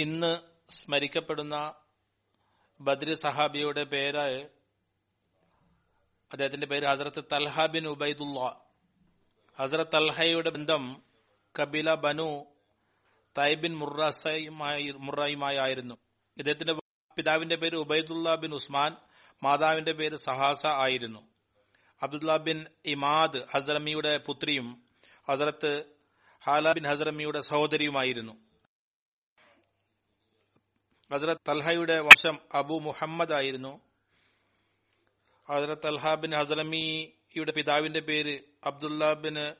ഇന്ന് സ്മരിക്കപ്പെടുന്ന ബദ്രി സഹാബിയുടെ പേര് അദ്ദേഹത്തിന്റെ പേര് ഹസ്രത്ത് തൽഹ ബിൻ ഉബൈദുല്ല. ഹസ്രത്ത് തൽഹയുടെ ബന്ധം കബില ബനു തൈബിൻ മുറയുമായി ആയിരുന്നു. ഇദ്ദേഹത്തിന്റെ പിതാവിന്റെ പേര് ഉബൈദുല്ല ബിൻ ഉസ്മാൻ മാതാവിന്റെ പേര് സഹാസ ആയിരുന്നു. അബ്ദുല്ല ബിൻ ഇമാദ് ഹസറമിയുടെ പുത്രിയും ഹസ്രത്ത് ഹാല ബിൻ ഹസറമിയുടെ സഹോദരിയുമായിരുന്നു. ഹസരത്ത് തൽഹയുടെ വംശം അബു മുഹമ്മദ് ആയിരുന്നു. ഹസ്രത് തൽഹ ബിൻ ഹസ്രമിയുടെ പിതാവിന്റെ പേര് അബ്ദുല്ല ബിൻ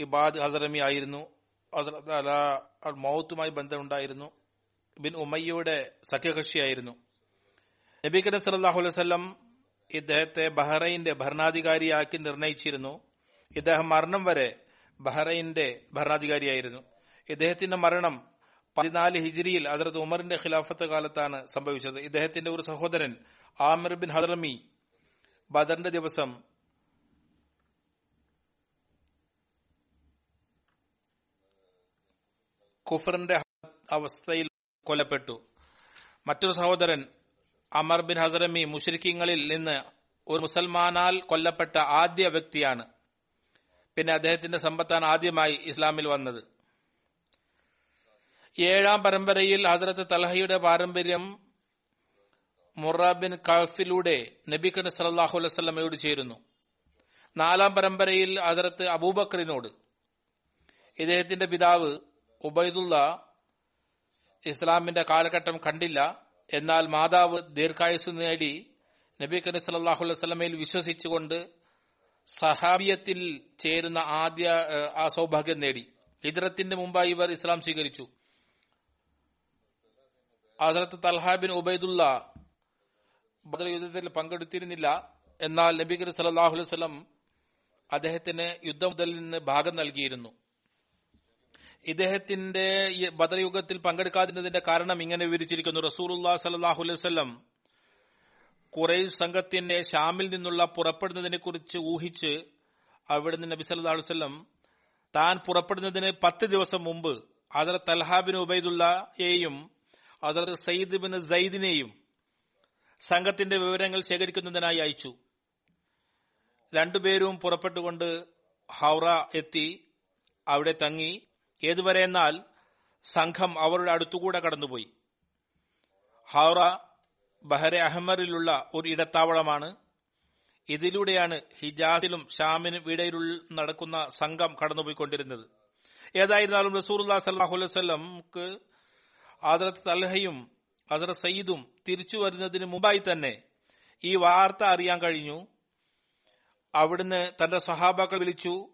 ഇബാദ് ഹസ്രമി ആയിരുന്നു. ഹസ്രത് അല മൗത്തുമായി ബന്ധമുണ്ടായിരുന്നു. ബിൻ ഉമയ്യയുടെ സഖ്യകക്ഷിയായിരുന്നു നബി കരീം സല്ലല്ലാഹു അലൈഹി വസല്ലം ഇദ്ദേഹത്തെ ബഹ്റൈന്റെ ഭരണാധികാരിയാക്കി നിർണയിച്ചിരുന്നു. ഇദ്ദേഹം മരണം വരെ ബഹ്റൈന്റെ ഭരണാധികാരിയായിരുന്നു. ഇദ്ദേഹത്തിന്റെ മരണം പതിനാല് ഹിജിരിയിൽ അതിർത്ത് ഉമറിന്റെ ഖിലാഫത്ത് കാലത്താണ് സംഭവിച്ചത്. ഇദ്ദേഹത്തിന്റെ ഒരു സഹോദരൻ ആമിർ ബിൻ ഹദർമി ബദറിന്റെ ദിവസം കുഫറിന്റെ അവസ്ഥയിൽ കൊല്ലപ്പെട്ടു. മറ്റൊരു സഹോദരൻ അമർ ബിൻ ഹസറമി മുഷരിക്കിങ്ങളിൽ നിന്ന് ഒരു മുസൽമാനാൽ കൊല്ലപ്പെട്ട ആദ്യ വ്യക്തിയാണ്. പിന്നെ അദ്ദേഹത്തിന്റെ സമ്പത്താണ് ആദ്യമായി ഇസ്ലാമിൽ വന്നത്. ഏഴാം പരമ്പരയിൽ ഹസരത്ത് തലഹയുടെ പാരമ്പര്യം മുറാബിൻ കഫിലൂടെ നബി കൻ സലാഹു അലൈവല്ലമയോട് ചേരുന്നു. നാലാം പരമ്പരയിൽ ഹസരത്ത് അബൂബക്കറിനോട് ഇദ്ദേഹത്തിന്റെ പിതാവ് ഉബൈദുള്ള ഇസ്ലാമിന്റെ കാലഘട്ടം കണ്ടില്ല. എന്നാൽ മാതാവ് ദീർഘായുസ് നേടി നബി കരി സല്ലാഹു അലൈവല്ലമയിൽ വിശ്വസിച്ചുകൊണ്ട് സഹാബിയത്തിൽ ചേരുന്ന ആദ്യ ആ സൗഭാഗ്യം നേടി. ഹിജ്റത്തിന്റെ മുമ്പായി ഇവർ ഇസ്ലാം സ്വീകരിച്ചു. ഹസരത്ത് തൽഹ ബിൻ ഉബൈദുള്ള ബദർ യുദ്ധത്തിൽ പങ്കെടുത്തിരുന്നില്ല. എന്നാൽ നബി കരി സല്ലാഹു അലൈഹി വസല്ലം അദ്ദേഹത്തിന് യുദ്ധം മുതൽ നിന്ന് ഭാഗം നൽകിയിരുന്നു. ഇദ്ദേഹത്തിന്റെ ബദർ യുഗത്തിൽ പങ്കെടുക്കാതിരുന്നതിന്റെ കാരണം ഇങ്ങനെ വിവരിച്ചിരിക്കുന്നു. റസൂലുല്ലാ സലാഹു അലൈഹി വസല്ലം കുറേശ് സംഘത്തിന്റെ ഷാമിൽ നിന്നുള്ള പുറപ്പെടുന്നതിനെ കുറിച്ച് ഊഹിച്ച് അവിടെ നിന്ന് നബി സല്ലല്ലാഹു അലൈഹി വസല്ലം താൻ പുറപ്പെടുന്നതിന് പത്ത് ദിവസം മുമ്പ് അതർ തൽഹാബിൻ ഉബൈദുള്ളയെയും അതർ സയ്യിദ് ബിൻ സയ്യിദിനെയും സംഘത്തിന്റെ വിവരങ്ങൾ ശേഖരിക്കുന്നതിനായി അയച്ചു. രണ്ടുപേരും പുറപ്പെട്ടുകൊണ്ട് ഹൗറ എത്തി അവിടെ തങ്ങി. ഏതുവരെ എന്നാൽ സംഘം അവരുടെ അടുത്തുകൂടെ കടന്നുപോയി. ഹൗറ ബഹ്റെ അഹ്മറിലുള്ള ഒരു ഇടത്താവളമാണ്. ഇതിലൂടെയാണ് ഹിജാസിലും ഷാമിനും ഇടയിൽ നടക്കുന്ന സംഘം കടന്നുപോയിക്കൊണ്ടിരുന്നത്. ഏതായിരുന്നാലും റസൂർല്ലാ സല്ലാഹുലം ഹസരത്ത് തൽഹയും ഹസരത്ത് സയ്യിദും തിരിച്ചു വരുന്നതിന് മുമ്പായി തന്നെ ഈ വാർത്ത അറിയാൻ കഴിഞ്ഞു. അവിടുന്ന് തന്റെ സഹാബാക്കൾ വിളിച്ചു.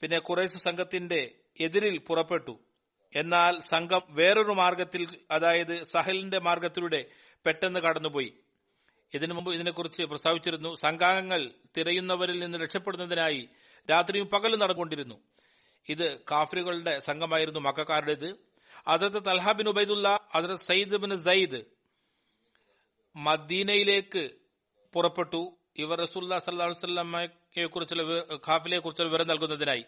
പിന്നെ കുറേശ് സംഘത്തിന്റെ എതിരിൽ പുറപ്പെട്ടു. എന്നാൽ സംഘം വേറൊരു മാർഗത്തിൽ അതായത് സഹലിന്റെ മാർഗത്തിലൂടെ പെട്ടെന്ന് കടന്നുപോയി. ഇതിനു മുമ്പ് ഇതിനെക്കുറിച്ച് പ്രസ്താവിച്ചിരുന്നു സംഘാംഗങ്ങൾ തിരയുന്നവരിൽ നിന്ന് രക്ഷപ്പെടുന്നതിനായി രാത്രിയും പകലും നടന്നുകൊണ്ടിരുന്നു. ഇത് കാഫിറുകളുടെ സംഘമായിരുന്നു മക്കാരുടേത്. ഹസരത്ത് തൽഹ ബിൻ ഉബൈദുല്ല ഹസരത്ത് സയ്യിദ് ബിൻ സയ്യിദ് മദീനയിലേക്ക് പുറപ്പെട്ടു. ഇവർ റസൂല്ലാ വല്ലമയെ കുറിച്ചുള്ള ഖാഫിലെ കുറിച്ചുള്ള വിവരം നൽകുന്നതിനായി.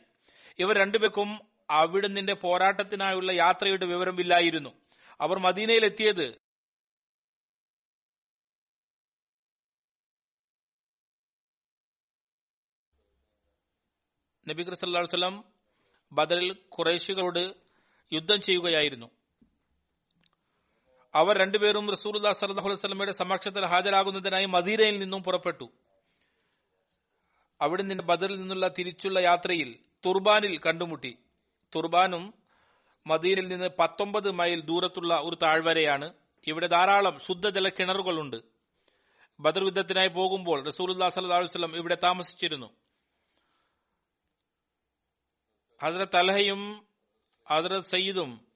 ഇവർ രണ്ടുപേർക്കും അവിടുന്നിന്റെ പോരാട്ടത്തിനായുള്ള യാത്രയുടെ വിവരമില്ലായിരുന്നു. അവർ മദീനയിലെത്തിയത് നബി സല്ലല്ലാഹു അലൈഹി വസല്ലം ബദറിൽ ഖുറൈശികളോട് യുദ്ധം ചെയ്യുകയായിരുന്നു. അവർ രണ്ടുപേരും റസൂലുല്ലാ സല്ലല്ലാഹു അലൈഹി വസല്ലമയുടെ സമക്ഷത്തിൽ ഹാജരാകുന്നതിനായി മദീരയിൽ നിന്നും പുറപ്പെട്ടു. അവിടെ നിന്ന് ബദറിൽ നിന്നുള്ള തിരിച്ചുള്ള യാത്രയിൽ തുർബാനിൽ കണ്ടുമുട്ടി. തുർബാനും മദീനിൽ നിന്ന് പത്തൊമ്പത് മൈൽ ദൂരത്തുള്ള ഒരു താഴ്വരയാണ്. ഇവിടെ ധാരാളം ശുദ്ധജല കിണറുകളുണ്ട് ബദർ യുദ്ധത്തിനായി പോകുമ്പോൾ റസൂലുല്ലാ വസല്ലം ഇവിടെ താമസിച്ചിരുന്നു. ഹസ്രത്ത് അൽഹയും ഹസ്രത്ത് സയ്യിദും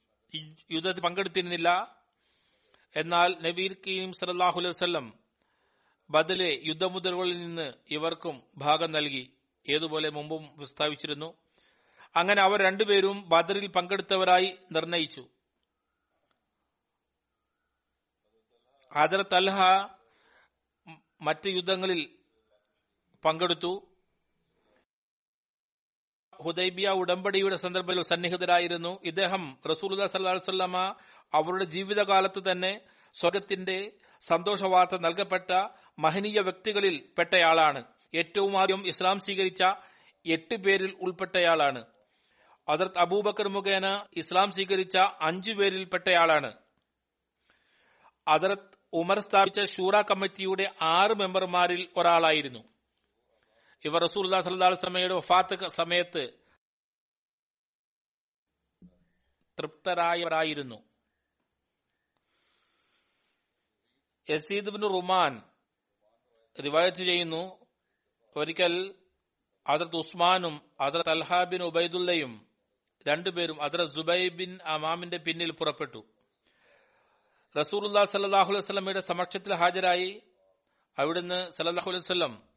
യുദ്ധത്തിൽ പങ്കെടുത്തിരുന്നില്ല. എന്നാൽ നബീർ കീം സലാഹു അലൈഹി വസ്ലം ബദലെ യുദ്ധമുദ്രകളിൽ നിന്ന് ഇവർക്കും ഭാഗം നൽകി. ഏതുപോലെ മുമ്പും പ്രസ്താവിച്ചിരുന്നു. അങ്ങനെ അവർ രണ്ടുപേരും ബദറിൽ പങ്കെടുത്തവരായി നിർണയിച്ചു. ഹജറത്ത് അൽഹ മറ്റ് യുദ്ധങ്ങളിൽ പങ്കെടുത്തു. ഹുദൈബിയ ഉടമ്പടിയുടെ സന്ദർഭത്തിൽ സന്നിഹിതരായിരുന്നു. ഇദ്ദേഹം റസൂൽ സല്ലാസ്വല്ലമ അവരുടെ ജീവിതകാലത്ത് തന്നെ സ്വർഗത്തിന്റെ സന്തോഷവാർത്ത നൽകപ്പെട്ട മഹനീയ വ്യക്തികളിൽ പെട്ടയാളാണ്. ഏറ്റവും ആദ്യം ഇസ്ലാം സ്വീകരിച്ച എട്ട് പേരിൽ ഉൾപ്പെട്ടയാളാണ്. ഹസരത്ത് അബൂബക്കർ മുഖേന ഇസ്ലാം സ്വീകരിച്ച അഞ്ചു പേരിൽ പെട്ടയാളാണ്. ഹസരത്ത് ഉമർ സ്ഥാപിച്ച ഷൂറ കമ്മിറ്റിയുടെ ആറ് മെമ്പർമാരിൽ ഒരാളായിരുന്നു. ഇവർ റസൂൽ സല്ലാ സമയുടെ വഫാത്ത് സമയത്ത് തൃപ്തരായവരായിരുന്നു. യസീദ് ബിൻ റുമാൻ റിവായത്ത് ചെയ്യുന്നു ഒരിക്കൽ ഹസരത്ത് ഉസ്മാനും ഹസരത്ത് അൽഹ ബിൻ ഉബൈദുല്ലയും രണ്ടുപേരും ഹസരത്ത് സുബൈ ബിൻ അമാമിന്റെ പിന്നിൽ പുറപ്പെട്ടു. റസൂലുല്ലാ സല്ലാഹു അലൈഹി സമക്ഷത്തിൽ ഹാജരായി. അവിടുന്ന് സല്ലാഹു അലൈഹി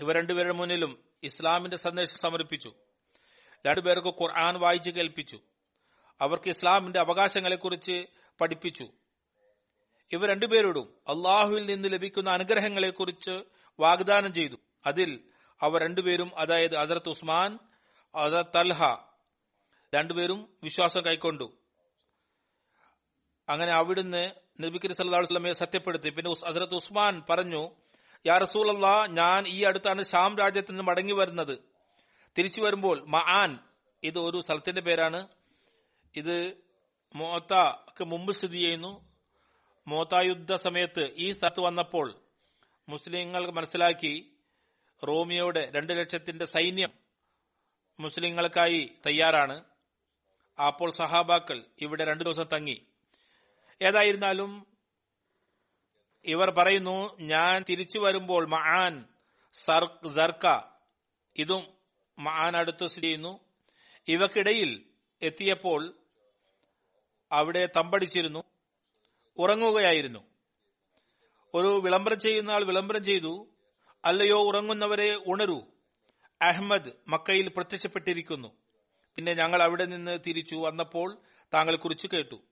ഇവർ രണ്ടുപേരുടെ മുന്നിലും ഇസ്ലാമിന്റെ സന്ദേശം സമർപ്പിച്ചു. രണ്ടുപേർക്ക് ഖുർആൻ വായിച്ചു കേൾപ്പിച്ചു. അവർക്ക് ഇസ്ലാമിന്റെ അവകാശങ്ങളെക്കുറിച്ച് പഠിപ്പിച്ചു. ഇവർ രണ്ടുപേരോടും അള്ളാഹുവിൽ നിന്ന് ലഭിക്കുന്ന അനുഗ്രഹങ്ങളെക്കുറിച്ച് വാഗ്ദാനം ചെയ്തു. അതിൽ അവർ രണ്ടുപേരും അതായത് അസറത്ത് ഉസ്മാൻ അസറത്ത് തൽഹ രണ്ടുപേരും വിശ്വാസം കൈക്കൊണ്ടു. അങ്ങനെ അവിടുന്ന് നബിക്കരി സല്ലാസ്ലമയെ സത്യപ്പെടുത്തി. പിന്നെ ഹസരത്ത് ഉസ്മാൻ പറഞ്ഞു യാ റസൂലല്ല ഞാൻ ഈ അടുത്താണ് ഷാം രാജ്യത്ത് നിന്ന് മടങ്ങി വരുന്നത്. തിരിച്ചു വരുമ്പോൾ മആൻ ഇത് ഒരു സ്ഥലത്തിന്റെ പേരാണ്. ഇത് മോത്തക്ക് മുമ്പ് സ്ഥിതി ചെയ്യുന്നു. മോത്ത യുദ്ധ സമയത്ത് ഈ സ്ഥലത്ത് വന്നപ്പോൾ മുസ്ലിങ്ങൾ മനസ്സിലാക്കി റോമിയോയുടെ രണ്ട് ലക്ഷത്തിന്റെ സൈന്യം മുസ്ലിങ്ങൾക്കായി തയ്യാറാണ്. അപ്പോൾ സഹാബാക്കൾ ഇവിടെ രണ്ടു ദിവസം തങ്ങി. ഏതായിരുന്നാലും ഇവർ പറയുന്നു ഞാൻ തിരിച്ചു വരുമ്പോൾ മഹാൻ സർക്ക ഇതും മഹാൻ അടുത്ത് സ്ഥിതി ചെയ്യുന്നു. ഇവക്കിടയിൽ എത്തിയപ്പോൾ അവിടെ തമ്പടിച്ചിരുന്നു ഉറങ്ങുകയായിരുന്നു. ഒരു വിളംബരം ചെയ്യുന്ന ആൾ വിളംബരം ചെയ്തു അല്ലയോ ഉറങ്ങുന്നവരെ ഉണരൂ. അഹമ്മദ് മക്കയിൽ പ്രത്യക്ഷപ്പെട്ടിരിക്കുന്നു. പിന്നെ ഞങ്ങൾ അവിടെ നിന്ന് തിരിച്ചു വന്നപ്പോൾ താങ്കളെ കുറിച്ച് കേട്ടു.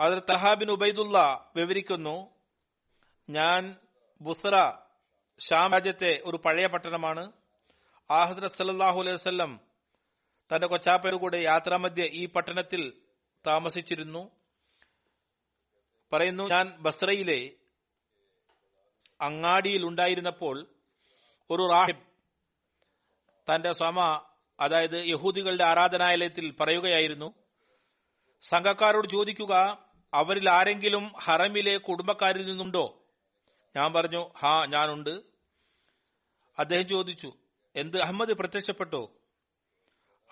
അതിൽ തഹാബിൻ ഉബൈദുള്ള വിവരിക്കുന്നു ഞാൻ ബുസ്ര ഷാം രാജ്യത്തെ ഒരു പഴയ പട്ടണമാണ്. ആഹദ്ര സല്ലാഹു അലൈഹി വസ്ലം തന്റെ കൊച്ചാപ്പയുടെ കൂടെ യാത്രാമധ്യ ഈ പട്ടണത്തിൽ താമസിച്ചിരുന്നു. പറയുന്നു ഞാൻ ബസ്രയിലെ അങ്ങാടിയിൽ ഉണ്ടായിരുന്നപ്പോൾ ഒരു റാഹിബ് തന്റെ സമ അതായത് യഹൂദികളുടെ ആരാധനാലയത്തിൽ പറയുകയായിരുന്നു സംഘക്കാരോട് ചോദിക്കുക അവരിൽ ആരെങ്കിലും ഹറമിലെ കുടുംബക്കാരിൽ നിന്നുണ്ടോ? ഞാൻ പറഞ്ഞു ഹാ ഞാനുണ്ട്. അദ്ദേഹം ചോദിച്ചു എന്ത് അഹമ്മദ് പ്രത്യക്ഷപ്പെട്ടോ?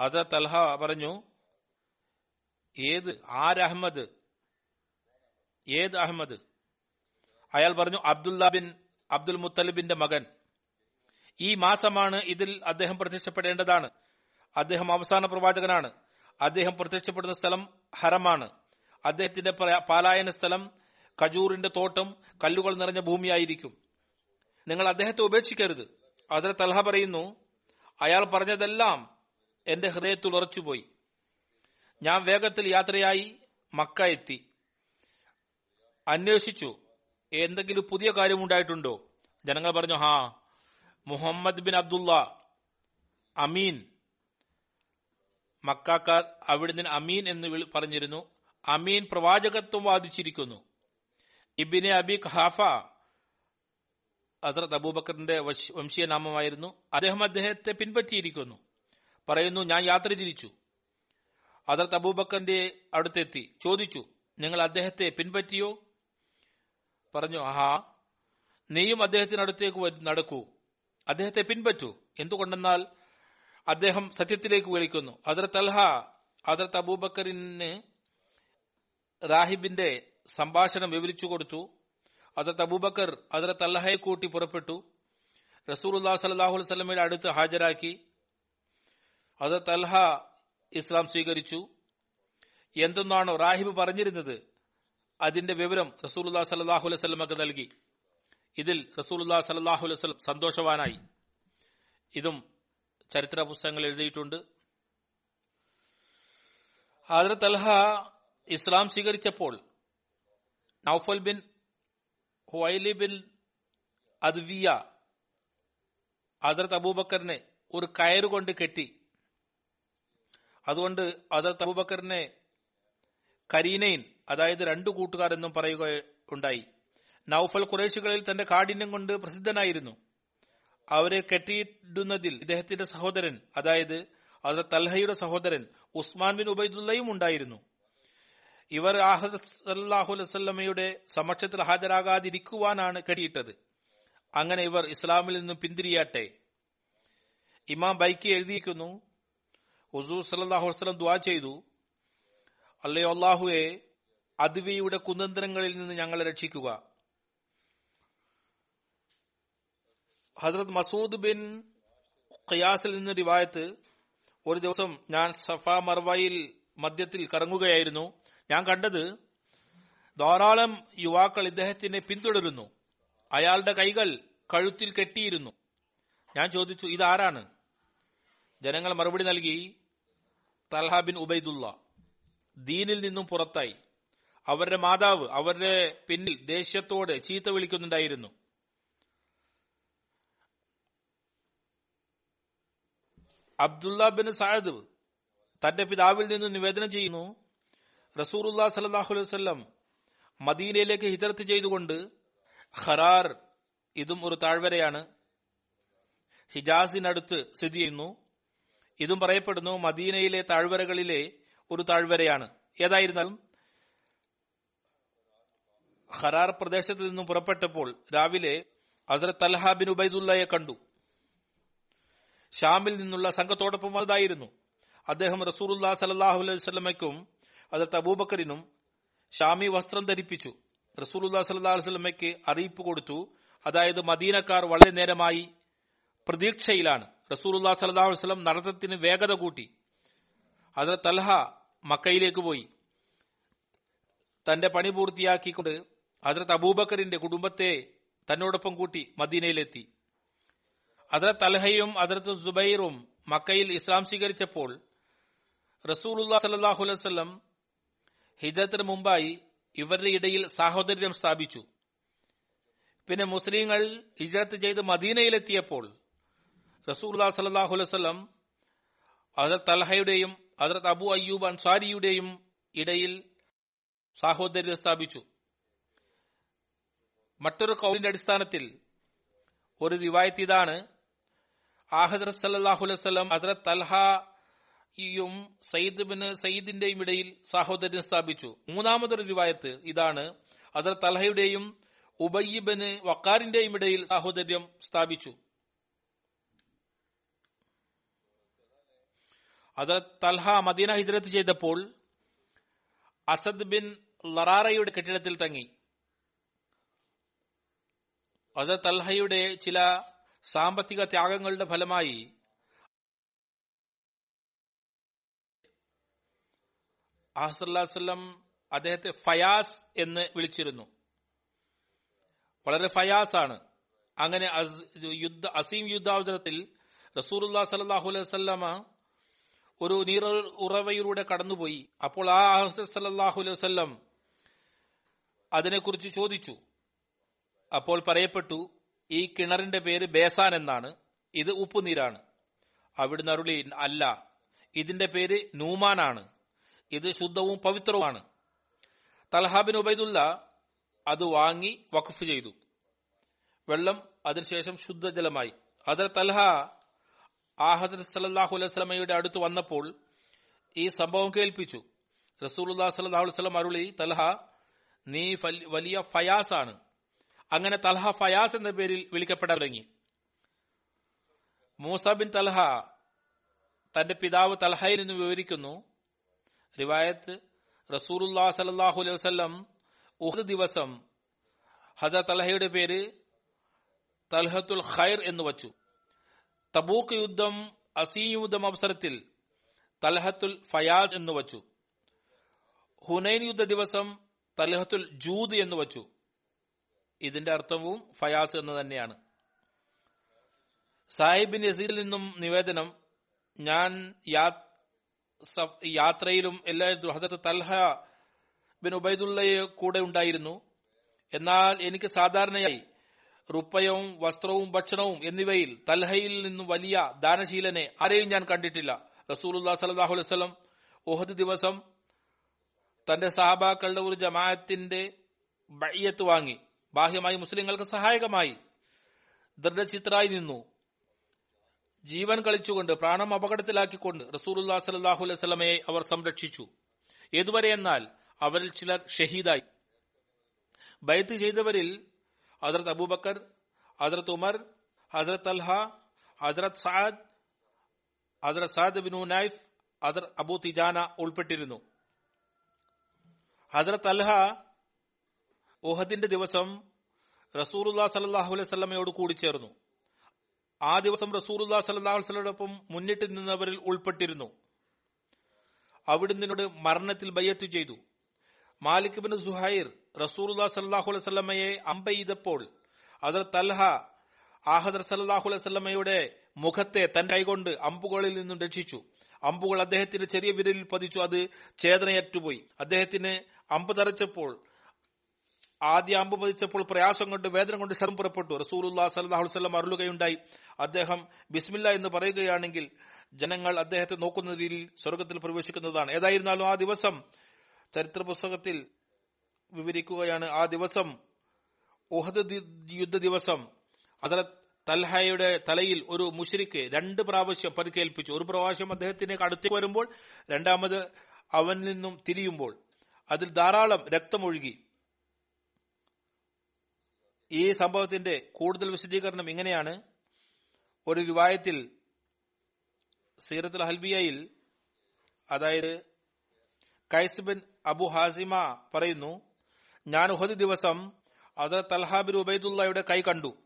അത് തൽഹ പറഞ്ഞു ഏത് ആര് അഹമ്മദ്? ഏത് അഹമ്മദ്? അയാൾ പറഞ്ഞു അബ്ദുല്ല ബിൻ അബ്ദുൽ മുത്തലിബിന്റെ മകൻ. ഈ മാസമാണ് ഇതിൽ അദ്ദേഹം പ്രത്യക്ഷപ്പെടേണ്ടതാണ്. അദ്ദേഹം അവസാന പ്രവാചകനാണ്. അദ്ദേഹം പ്രത്യക്ഷപ്പെടുന്ന സ്ഥലം ഹറമാണ് അദ്ദേഹത്തിന്റെ പാലായന സ്ഥലം ഖജൂറിന്റെ തോട്ടം കല്ലുകൾ നിറഞ്ഞ ഭൂമിയായിരിക്കും. നിങ്ങൾ അദ്ദേഹത്തെ ഉപേക്ഷിക്കരുത്. അതിൽ തൽഹ പറയുന്നു അയാൾ പറഞ്ഞതെല്ലാം എന്റെ ഹൃദയത്തിൽ ഉറച്ചുപോയി. ഞാൻ വേഗത്തിൽ യാത്രയായി മക്ക എത്തി. അന്വേഷിച്ചു എന്തെങ്കിലും പുതിയ കാര്യം ഉണ്ടായിട്ടുണ്ടോ? ജനങ്ങൾ പറഞ്ഞു ഹാ മുഹമ്മദ് ബിൻ അബ്ദുള്ള അമീൻ. മക്കാക്കാർ അവിടുന്ന് അമീൻ എന്ന് പറഞ്ഞിരുന്നു. അമീൻ പ്രവാചകത്വം വാദിച്ചിരിക്കുന്നു. ഇബിനെ അബി ഖാഫ അസറത് അബൂബക്കറിന്റെ വംശീയനാമമായിരുന്നു വംശീയ നാമമായിരുന്നു. അദ്ദേഹം അദ്ദേഹത്തെ പിൻപറ്റിയിരിക്കുന്നു. പറയുന്നു ഞാൻ യാത്ര തിരിച്ചു. അസറത് അബൂബക്കറിന്റെ അടുത്തെത്തി ചോദിച്ചു നിങ്ങൾ അദ്ദേഹത്തെ പിൻപറ്റിയോ? പറഞ്ഞു ആഹാ നീയും അദ്ദേഹത്തിനടുത്തേക്ക് നടക്കൂ. അദ്ദേഹത്തെ പിൻപറ്റൂ. എന്തുകൊണ്ടെന്നാൽ അദ്ദേഹം സത്യത്തിലേക്ക് വിളിക്കുന്നു. ഹസരത്ത് അൽഹ ഹസരത്ത് അബൂബക്കറിന് റാഹിബിന്റെ സംഭാഷണം വിവരിച്ചു കൊടുത്തു. ഹസരത്ത് അബൂബക്കർ ഹസരത്ത് അല്ലഹയെ കൂട്ടി പുറപ്പെട്ടു. റസൂലുല്ലാ സലാഹു വസ്ലമയുടെ അടുത്ത് ഹാജരാക്കി. ഹസരത്ത് അൽഹ ഇസ്ലാം സ്വീകരിച്ചു. എന്തെന്നാണോ റാഹിബ് പറഞ്ഞിരുന്നത് അതിന്റെ വിവരം റസൂലുല്ലാ സലാഹു അലൈവല്ലമക്ക് നൽകി. ഇതിൽ റസൂലുല്ലാ സലാഹു അലൈവല്ലം സന്തോഷവാനായി. ഇതും ചരിത്ര പുസ്തകങ്ങൾ എഴുതിയിട്ടുണ്ട്. ഹജറത്ത് അൽഹ ഇസ്ലാം സ്വീകരിച്ചപ്പോൾ Naufal bin Huwaili bin Adawiya ഹജറത്ത് അബൂബക്കറിനെ ഒരു കയറുകൊണ്ട് കെട്ടി. അതുകൊണ്ട് ഹജറത്ത് അബൂബക്കറിനെ കരീനയിൻ അതായത് രണ്ടു കൂട്ടുകാരെന്നും പറയുകയുണ്ടായി നൌഫൽ കുറേശികളിൽ തന്റെ കാഠിന്യം കൊണ്ട് പ്രസിദ്ധനായിരുന്നു. അവരെ കെട്ടിയിടുന്നതിൽ ഇദ്ദേഹത്തിന്റെ സഹോദരൻ അതായത് അത് തൽഹയുടെ സഹോദരൻ ഉസ്മാൻ ബിൻ ഉബൈദുല്ലയും ഉണ്ടായിരുന്നു. ഇവർ ആഹു വസല്ലമയുടെ സമക്ഷത്തിൽ ഹാജരാകാതിരിക്കുവാനാണ് കെട്ടിയിട്ടത്. അങ്ങനെ ഇവർ ഇസ്ലാമിൽ നിന്നും പിന്തിരിയാട്ടെ. ഇമാം ബൈക്കി എഴുതിയിരിക്കുന്നു ഹുസൂർ സല്ലാഹു വസ്ലം ദ്വാ ചെയ്തു. അല്ലയോ അള്ളാഹുവെ അദ്വിയുടെ കുതന്ത്രങ്ങളിൽ നിന്ന് ഞങ്ങളെ രക്ഷിക്കുക. ഹസ്രത് മസൂദ് ബിൻ ഖിയാസിൽ നിന്ന് റിവായത്ത് ഒരു ദിവസം ഞാൻ സഫ മർവയിൽ മദ്യത്തിൽ കറങ്ങുകയായിരുന്നു. ഞാൻ കണ്ടത് ധാരാളം യുവാക്കൾ ഇദ്ദേഹത്തിനെ പിന്തുടരുന്നു. അയാളുടെ കൈകൾ കഴുത്തിൽ കെട്ടിയിരുന്നു. ഞാൻ ചോദിച്ചു ഇതാരാണ്? ജനങ്ങൾ മറുപടി നൽകി തൽഹ ബിൻ ഉബൈദുള്ള ദീനിൽ നിന്നും പുറത്തായി. അവരുടെ മാതാവ് അവരുടെ പിന്നിൽ ദേഷ്യത്തോടെ ചീത്ത വിളിക്കുന്നുണ്ടായിരുന്നു. അബ്ദുള്ള ബിൻ സായദ് തന്റെ പിതാവിൽ നിന്ന് നിവേദനം ചെയ്യുന്നു. റസൂറുല്ലാ സലാഹു അലൈഹി മദീനയിലേക്ക് ഹിജറത്ത് ചെയ്തുകൊണ്ട് ഖറാർ ഇതും ഒരു താഴ്വരയാണ്. ഹിജാസിനടുത്ത് സ്ഥിതി ചെയ്യുന്നു. ഇതും പറയപ്പെടുന്നു മദീനയിലെ താഴ്വരകളിലെ ഒരു താഴ്വരയാണ്. ഏതായിരുന്നാലും ഖറാർ പ്രദേശത്ത് നിന്നും പുറപ്പെട്ടപ്പോൾ രാവിലെ ഹസരത്ത് തൽഹാബിൻ ബിൻ ഉബൈദുല്ലയെ കണ്ടു. ഷാമിൽ നിന്നുള്ള സംഘത്തോടൊപ്പം വന്നതായിരുന്നു. അദ്ദേഹം റസൂറുല്ലാ സലാഹു അലൈഹി സ്വലമയ്ക്കും ഹസരത്ത് അബൂബക്കറിനും ഷാമി വസ്ത്രം ധരിപ്പിച്ചു. റസൂലുല്ലാ സല്ലാ വസ്ലമയ്ക്ക് അറിയിപ്പ് കൊടുത്തു. അതായത് മദീനക്കാർ വളരെ നേരമായി പ്രതീക്ഷയിലാണ്. റസൂലുല്ലാ സല്ലാ വസ്ലം നടത്തത്തിന് വേഗത കൂട്ടി. അതിൽ അൽഹ മക്കയിലേക്ക് പോയി. തന്റെ പണി പൂർത്തിയാക്കിക്കൊണ്ട് ഹസരത്ത് അബൂബക്കറിന്റെ കുടുംബത്തെ തന്നോടൊപ്പം കൂട്ടി മദീനയിലെത്തി. ഹസരത്ത് അൽഹയും അതിർത്ത് സുബൈറും മക്കയിൽ ഇസ്ലാം സ്വീകരിച്ചപ്പോൾ റസൂലുല്ലാ സല്ലാഹു അലൈവല്ലം ഹിജത്തിന് മുമ്പായി ഇവരുടെ ഇടയിൽ സാഹോദര്യം സ്ഥാപിച്ചു. പിന്നെ മുസ്ലിങ്ങൾ ഹിജറത്ത് ചെയ്ത് മദീനയിലെത്തിയപ്പോൾ റസൂല്ലാ സല്ലാഹു അലൈവല്ലം ഹസരത്ത് അൽഹയുടെയും ഹസരത്ത് അബു അയ്യൂബ് അൻസാരിയുടെയും ഇടയിൽ സാഹോദര്യം സ്ഥാപിച്ചു. മറ്റൊരു കൗലിന്റെ അടിസ്ഥാനത്തിൽ ഒരു റിവായത്ത് ഇതാണ്. ആ ഹസ്രത് സല്ലാഹു അലൈവല്ലം ഹസ്രത് തൽഹയും സയ്യിദ് ബിൻ സയ്യിദിന്റെയും ഇടയിൽ സഹോദരൻ സ്ഥാപിച്ചു. മൂന്നാമതൊരു രൂപായത്ത് ഇതാണ്. ഹസ്രത് തൽഹയുടെയും ഉബയ്യബിന് വക്കാറിന്റെയും ഇടയിൽ സഹോദര്യം സ്ഥാപിച്ചു. അത് തൽഹ മദീന ഹിജ്രത്ത് ചെയ്തപ്പോൾ അസദ് ബിൻ ലറാറയുടെ കെട്ടിടത്തിൽ തങ്ങി. അസദ് തൽഹയുടെ ചില സാമ്പത്തിക ത്യാഗങ്ങളുടെ ഫലമായി അഹസല്ലാസ്ലം അദ്ദേഹത്തെ ഫയാസ് എന്ന് വിളിച്ചിരുന്നു. വളരെ ഫയാസ് ആണ് അങ്ങനെ യുദ്ധ അസീം യുദ്ധാവസരത്തിൽ റസൂർ സലാഹു അലൈഹി ഒരു നീർ ഉറവയിലൂടെ കടന്നുപോയി. അപ്പോൾ ആ അഹസദ് സല്ലാഹു അലൈഹി വല്ലം അതിനെക്കുറിച്ച് ചോദിച്ചു. അപ്പോൾ പറയപ്പെട്ടു ഈ കിണറിന്റെ പേര് ബേസാൻ എന്നാണ്. ഇത് ഉപ്പുനീരാണ്. അവിടുന്ന് അരുളി അല്ല ഇതിന്റെ പേര് നൂമാനാണ് ഇത് ശുദ്ധവും പവിത്രവുമാണ്. തൽഹാബിൻ ഉബൈദുല്ല അത് വാങ്ങി വഖഫ് ചെയ്തു. വെള്ളം അതിനുശേഷം ശുദ്ധജലമായി. അതർ തൽഹ ആ ഹസരത് സല്ലാഹു അലൈഹി സ്വലമയുടെ അടുത്ത് വന്നപ്പോൾ ഈ സംഭവം കേൾപ്പിച്ചു. റസൂൽ സല്ലാഹു അലൈഹി സ്വലം അരുളി തൽഹ നീ വലിയ ഫയാസാണ്. അങ്ങനെ തൽഹ ഫയാസ് എന്ന പേരിൽ വിളിക്കപ്പെടാൻ തുടങ്ങി. മൂസ ബിൻ തൽഹ തന്റെ പിതാവ് തൽഹയിൽ നിന്ന് വിവരിക്കുന്നു റിവായത്ത് റസൂറുല്ലാ സല്ലാഹു അലൈഹി വസ്ലം ഉഹദ് ദിവസം ഹസ തൽഹയുടെ പേര് തൽഹത്തുൽ ഖൈർ എന്ന് വച്ചു. തബൂക്ക് യുദ്ധം അസീ യുദ്ധം അവസരത്തിൽ തൽഹത്തുൽ ഫയാസ് എന്ന് വച്ചു. ഹുനൈൻ യുദ്ധ ദിവസം തൽഹത്തുൽ ജൂദ് എന്ന് വച്ചു. ഇതിന്റെ അർത്ഥവും ഫയാസ് എന്ന് തന്നെയാണ്. സാഹിബിൻ യസീദിൽ നിന്നും നിവേദനം ഞാൻ യാത്രയിലും എല്ലാ ഹസരത്ത് തൽഹ ബിൻ ഉബൈദുള്ളയെ കൂടെ ഉണ്ടായിരുന്നു. എന്നാൽ എനിക്ക് സാധാരണയായി റുപ്പയവും വസ്ത്രവും ഭക്ഷണവും എന്നിവയിൽ തൽഹയിൽ നിന്നും വലിയ ദാനശീലനെ ആരെയും ഞാൻ കണ്ടിട്ടില്ല. റസൂലുല്ലാ സലാഹു അലൈഹി ഓഹദ് ദിവസം തന്റെ സഹബാക്കളുടെ ഒരു ജമാഅത്തിന്റെ ബയ്യത്ത് വാങ്ങി. ബാഹ്യമായി മുസ്ലിങ്ങൾക്ക് സഹായകമായി ദൃഢചിത്രായി നിന്നു. ജീവൻ കളിച്ചുകൊണ്ട് പ്രാണം അപകടത്തിലാക്കിക്കൊണ്ട് റസൂലുല്ലാ സലാഹു അലൈഹി അവർ സംരക്ഷിച്ചു. ഏതുവരെ എന്നാൽ അവരിൽ ചിലർ ഷഹീദായി. ബൈത്ത് ചെയ്തവരിൽ ഹസരത് അബൂബക്കർ ഹസരത് ഉമർ ഹസരത് അൽഹ ഹസരത് സാദ് ഹസരത് സാദ് ബിനു നൈഫ് ഹസരത് അബൂ തിജാന ഉൾപ്പെട്ടിരുന്നു. ഹസരത് അൽഹ ഉഹദിന്റെ ദിവസം റസൂറുല്ലാ സലാഹു അലൈഹി സ്വലമയോട് കൂടിച്ചേർന്നു ആ ദിവസം റസൂറുല്ലാ സലാഹു വസ്ലമയോടൊപ്പം മുന്നിട്ട് നിന്നവരിൽ ഉൾപ്പെട്ടിരുന്നു. അവിടുന്ന് മരണത്തിൽ ബയ്യത്ത് ചെയ്തു. മാലിക് ബിൻ സുഹൈർ റസൂറുല്ലാ സല്ലാഹു അലൈഹി സ്വലമയെ അമ്പ ചെയ്തപ്പോൾ അതർ തൽഹ ആഹദർ സല്ലാഹു അലൈഹി സ്വലമയുടെ മുഖത്തെ തന്റെ കൈകൊണ്ട് അമ്പുകളിൽ നിന്നും രക്ഷിച്ചു. അമ്പുകൾ അദ്ദേഹത്തിന്റെ ചെറിയ വിരലിൽ പതിച്ചു. അത് ചേതനയറ്റുപോയി. അദ്ദേഹത്തിന് അമ്പ് തറച്ചപ്പോൾ ആദ്യ അമ്പ് പതിച്ചപ്പോൾ പ്രയാസം കൊണ്ട് വേദന കൊണ്ട് ശരം പുറപ്പെട്ടു. റസൂലുല്ലാ സല്ലാഹു വസ്ലം അരുളുകയുണ്ടായി. അദ്ദേഹം ബിസ്മില്ല എന്ന് പറയുകയാണെങ്കിൽ ജനങ്ങൾ അദ്ദേഹത്തെ നോക്കുന്ന രീതിയിൽ സ്വർഗത്തിൽ പ്രവേശിക്കുന്നതാണ്. ഏതായിരുന്നാലും ആ ദിവസം ചരിത്ര പുസ്തകത്തിൽ വിവരിക്കുകയാണ് ആ ദിവസം ഉഹദ് യുദ്ധ ദിവസം ഹദരത്ത് തൽഹയുടെ തലയിൽ ഒരു മുഷരിക്ക് രണ്ട് പ്രാവശ്യം പരിക്കേൽപ്പിച്ചു. ഒരു പ്രാവശ്യം അദ്ദേഹത്തിനെ അടുത്തേക്ക് വരുമ്പോൾ രണ്ടാമത് അവനിൽ നിന്നും തിരിയുമ്പോൾ അതിൽ ധാരാളം രക്തമൊഴുകി. ഈ സംഭവത്തിന്റെ കൂടുതൽ വിശദീകരണം ഇങ്ങനെയാണ്. ഒരു രൂപായത്തിൽ സീറത്തുൽ ഹൽബിയയിൽ അതായത് കൈസ് ബിൻ അബു ഹാസിമ പറയുന്നു ഞാൻ ഉഹദ് ദിവസം അത് തൽഹാബിൻ ഉബൈദുള്ളയുടെ കൈ കണ്ടു.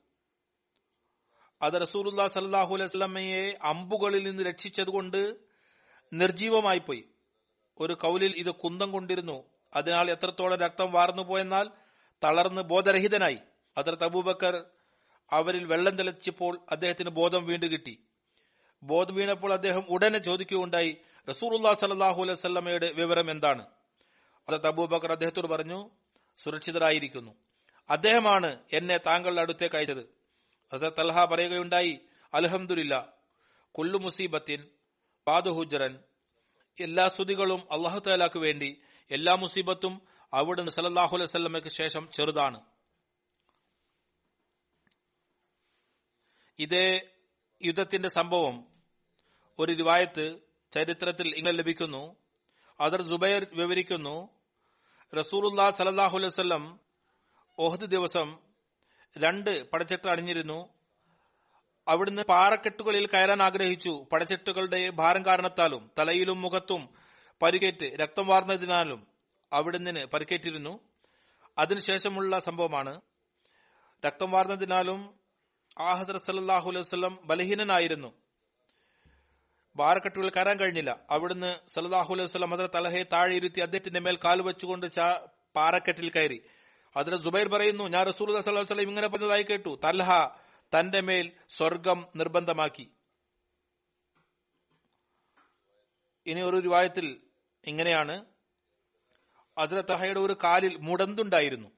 അത് റസൂലുല്ലാ സല്ലാഹു അലൈസ്മയെ അമ്പുകളിൽ നിന്ന് രക്ഷിച്ചതുകൊണ്ട് നിർജീവമായി പോയി. ഒരു കൗലിൽ ഇത് കുന്തം കൊണ്ടിരുന്നു. അതിനാൽ എത്രത്തോളം രക്തം വാർന്നു പോയെന്നാൽ തളർന്ന് ബോധരഹിതനായി. അതിർത്ത് അബൂബക്കർ അവരിൽ വെള്ളം തെളിച്ചപ്പോൾ അദ്ദേഹത്തിന് ബോധം വീണ്ടു കിട്ടി. ബോധം വീണപ്പോൾ അദ്ദേഹം ഉടനെ ചോദിക്കുകയുണ്ടായി റസൂറുല്ലാ സലാഹു അലൈഹി വിവരം എന്താണ്? അതർ അബൂബക്കർ അദ്ദേഹത്തോട് പറഞ്ഞു സുരക്ഷിതരായിരിക്കുന്നു. അദ്ദേഹമാണ് എന്നെ താങ്കളുടെ അടുത്തേക്ക് അയച്ചത്. ഹസരത്ത് തൽഹ പറയുകയുണ്ടായി അലഹമുല്ല കുല്ലു മുസീബത്തിൻ പാതുഹുജറൻ എല്ലാ സ്തുതികളും അള്ളാഹു താലാക്ക് വേണ്ടി എല്ലാ മുസീബത്തും അവിടുന്ന് സലല്ലാഹു അലൈഹി സ്വല്ലമയ്ക്ക് ശേഷം ചെറുതാണ്. ഇതേ യുദ്ധത്തിന്റെ സംഭവം ഒരു റിവായത്ത് ചരിത്രത്തിൽ ഇങ്ങനെ ലഭിക്കുന്നു. അതർ ജുബൈർ വിവരിക്കുന്നു റസൂറുല്ലാ സലല്ലാഹു അലൈഹി വസല്ലം ഓഹദ് ദിവസം രണ്ട് പടച്ചിട്ട് അണിഞ്ഞിരുന്നു. അവിടുന്ന് പാറക്കെട്ടുകളിൽ കയറാൻ ആഗ്രഹിച്ചു. പടച്ചെട്ടുകളുടെ ഭാരം കാരണത്താലും തലയിലും മുഖത്തും പരിക്കേറ്റ് രക്തം വാർന്നതിനാലും അവിടുന്ന് പരിക്കേറ്റിരുന്നു. അതിനുശേഷമുള്ള സംഭവമാണ്. രക്തം വാർന്നതിനാലും ആഹദർ സല്ലാഹു അലൈഹി വസല്ലം ബലഹീനനായിരുന്നു. ബാറക്കെട്ടുകൾ കയറാൻ കഴിഞ്ഞില്ല. അവിടുന്ന് സല്ലാഹു അലൈഹി വസല്ലം ഹസരത്ത് തലഹയെ താഴെ ഇരുത്തി അദ്ദേഹത്തിന്റെ മേൽ കാൽ വെച്ചുകൊണ്ട് പാറക്കെട്ടിൽ കയറി. അതിൽ ജുബൈർ പറയുന്നു ഞാൻ റസൂൽ വസല്ലം ഇങ്ങനെ പറഞ്ഞതായി കേട്ടു. തൽഹ തന്റെ മേൽ സ്വർഗം നിർബന്ധമാക്കി. ഇനി ഒരു രൂപായത്തിൽ ഇങ്ങനെയാണ്. അതിലെ തഹയുടെ ഒരു കാലിൽ മുടന്തുണ്ടായിരുന്നു.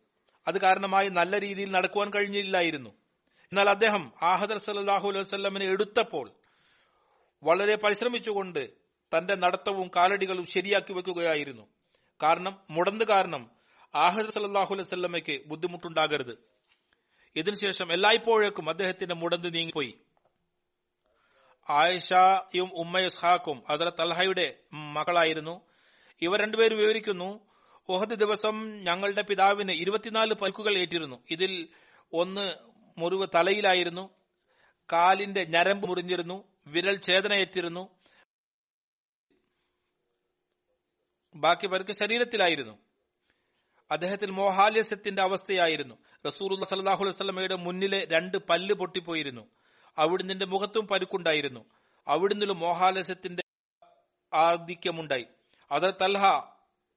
അത് കാരണമായി നല്ല രീതിയിൽ നടക്കുവാൻ കഴിഞ്ഞില്ലായിരുന്നു. എന്നാൽ അദ്ദേഹം ആഹദർ സല്ലാഹു അലൈഹി വല്ലമിനെ എടുത്തപ്പോൾ വളരെ പരിശ്രമിച്ചുകൊണ്ട് തന്റെ നടത്തവും കാലടികളും ശരിയാക്കി വെക്കുകയായിരുന്നു. കാരണം മുടന്ത് കാരണം ആഹദർ സല്ലാഹു അലൈഹി വല്ലമയ്ക്ക് ബുദ്ധിമുട്ടുണ്ടാകരുത്. ഇതിനുശേഷം എല്ലായ്പ്പോഴേക്കും അദ്ദേഹത്തിന്റെ മുടന്ത് നീങ്ങിപ്പോയി. ആയിഷയും ഉമ്മ ഇസ്ഹാക്കും അതിലെ മകളായിരുന്നു. ഇവ രണ്ടുപേരും വിവരിക്കുന്നു ഒഹദ് ദിവസം ഞങ്ങളുടെ പിതാവിന് ഇരുപത്തിനാല് പരിക്കുകൾ ഏറ്റിരുന്നു. ഇതിൽ ഒന്ന് മുറിവ് തലയിലായിരുന്നു. കാലിന്റെ ഞരമ്പ് മുറിഞ്ഞിരുന്നു. വിരൽ ഛേദനയേറ്റിരുന്നു. ബാക്കി പേർക്ക് ശരീരത്തിലായിരുന്നു. അദ്ദേഹത്തിൽ മോഹാലസ്യത്തിന്റെ അവസ്ഥയായിരുന്നു. റസൂർ സലാഹു വസ്ലമയുടെ മുന്നിലെ രണ്ട് പല്ല് പൊട്ടിപ്പോയിരുന്നു. അവിടുന്ന് മുഖത്തും പരുക്കുണ്ടായിരുന്നു. അവിടുന്ന് മോഹാലസ്യത്തിന്റെ ആധിക്യമുണ്ടായി. അത് തൽഹ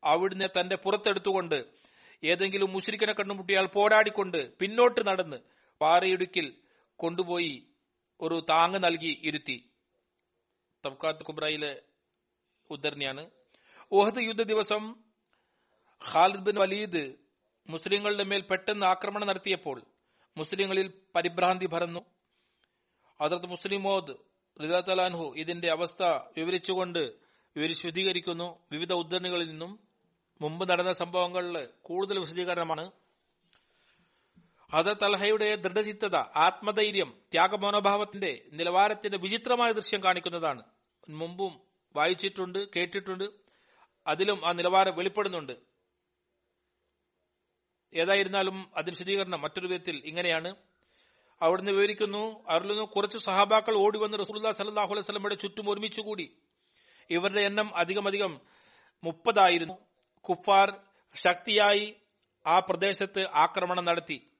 അവിടുന്ന് തന്റെ പുറത്തെടുത്തുകൊണ്ട് ഏതെങ്കിലും മുശ്രിക്കനെ കണ്ടുമുട്ടിയാൽ പോരാടിക്കൊണ്ട് പിന്നോട്ട് നടന്ന് പാറയിടുക്കിൽ കൊണ്ടുപോയി ഒരു താങ്ങ് നൽകി ഇരുത്തി. തബ്കാത്ത് കുബ്രയിലെ ഉദ്ധരണിയാണ്. ഓഹദ് യുദ്ധ ദിവസം ഖാലിദ് ബിൻ വലീദ് മുസ്ലിങ്ങളുടെ മേൽ പെട്ടെന്ന് ആക്രമണം നടത്തിയപ്പോൾ മുസ്ലിങ്ങളിൽ പരിഭ്രാന്തി ഭരന്നു അതിർത്ത് മുസ്ലിമോദ് റിദാത്തലാൻഹു ഇതിന്റെ അവസ്ഥ വിവരിച്ചുകൊണ്ട് വിശദീകരിക്കുന്നു വിവിധ ഉദ്ധരണികളിൽ നിന്നും മുമ്പ് നടന്ന സംഭവങ്ങളിൽ കൂടുതൽ വിശദീകരണമാണ്. ഹസരത്ത് അൽഹയുടെ ദൃഢചിത്തത ആത്മധൈര്യം ത്യാഗമനോഭാവത്തിന്റെ നിലവാരത്തിന്റെ വിചിത്രമായ ദൃശ്യം കാണിക്കുന്നതാണ്. മുമ്പും വായിച്ചിട്ടുണ്ട് കേട്ടിട്ടുണ്ട്. അതിലും ആ നിലവാരം വെളിപ്പെടുന്നുണ്ട്. ഏതായിരുന്നാലും അതിന് വിശദീകരണം മറ്റൊരു വിധത്തിൽ ഇങ്ങനെയാണ്. അവിടുന്ന് വിവരിക്കുന്നു അവരിൽ കുറച്ച് സഹാബാക്കൾ ഓടി വന്ന് റസൂല്ലാ സലാഹു അലൈഹി സ്വലമയുടെ ചുറ്റും ഒരുമിച്ചുകൂടി ഇവരുടെ എണ്ണം അധികമധികം മുപ്പതായിരുന്നു. കുഫാർ ശക്തിയായി ആ പ്രദേശത്ത് ആക്രമണം നടത്തി.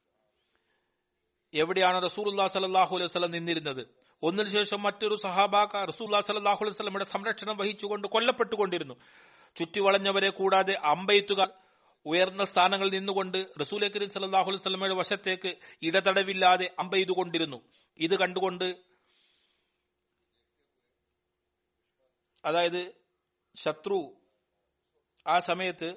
എവിടെയാണ് റസൂലുല്ലാ സലാഹു അലൈഹി സ്വലം നിന്നിരുന്നത്? ഒന്നിനു ശേഷം മറ്റൊരു സഹാബാക്ക റസൂല്ലാ സലാഹു അലൈഹി സ്വലമയുടെ സംരക്ഷണം വഹിച്ചുകൊണ്ട് കൊല്ലപ്പെട്ടുകൊണ്ടിരുന്നു. ചുറ്റിവളഞ്ഞവരെ കൂടാതെ അമ്പെയ്ത്തുകാർ ഉയർന്ന സ്ഥാനങ്ങളിൽ നിന്നുകൊണ്ട് റസൂൽ കരീം സലാഹു അലൈഹി സ്വലമയുടെ വശത്തേക്ക് ഇടതടവില്ലാതെ അമ്പെയ്തുകൊണ്ടിരുന്നു. ഇത് കണ്ടുകൊണ്ട് അതായത് ശത്രു ആ സമയത്ത്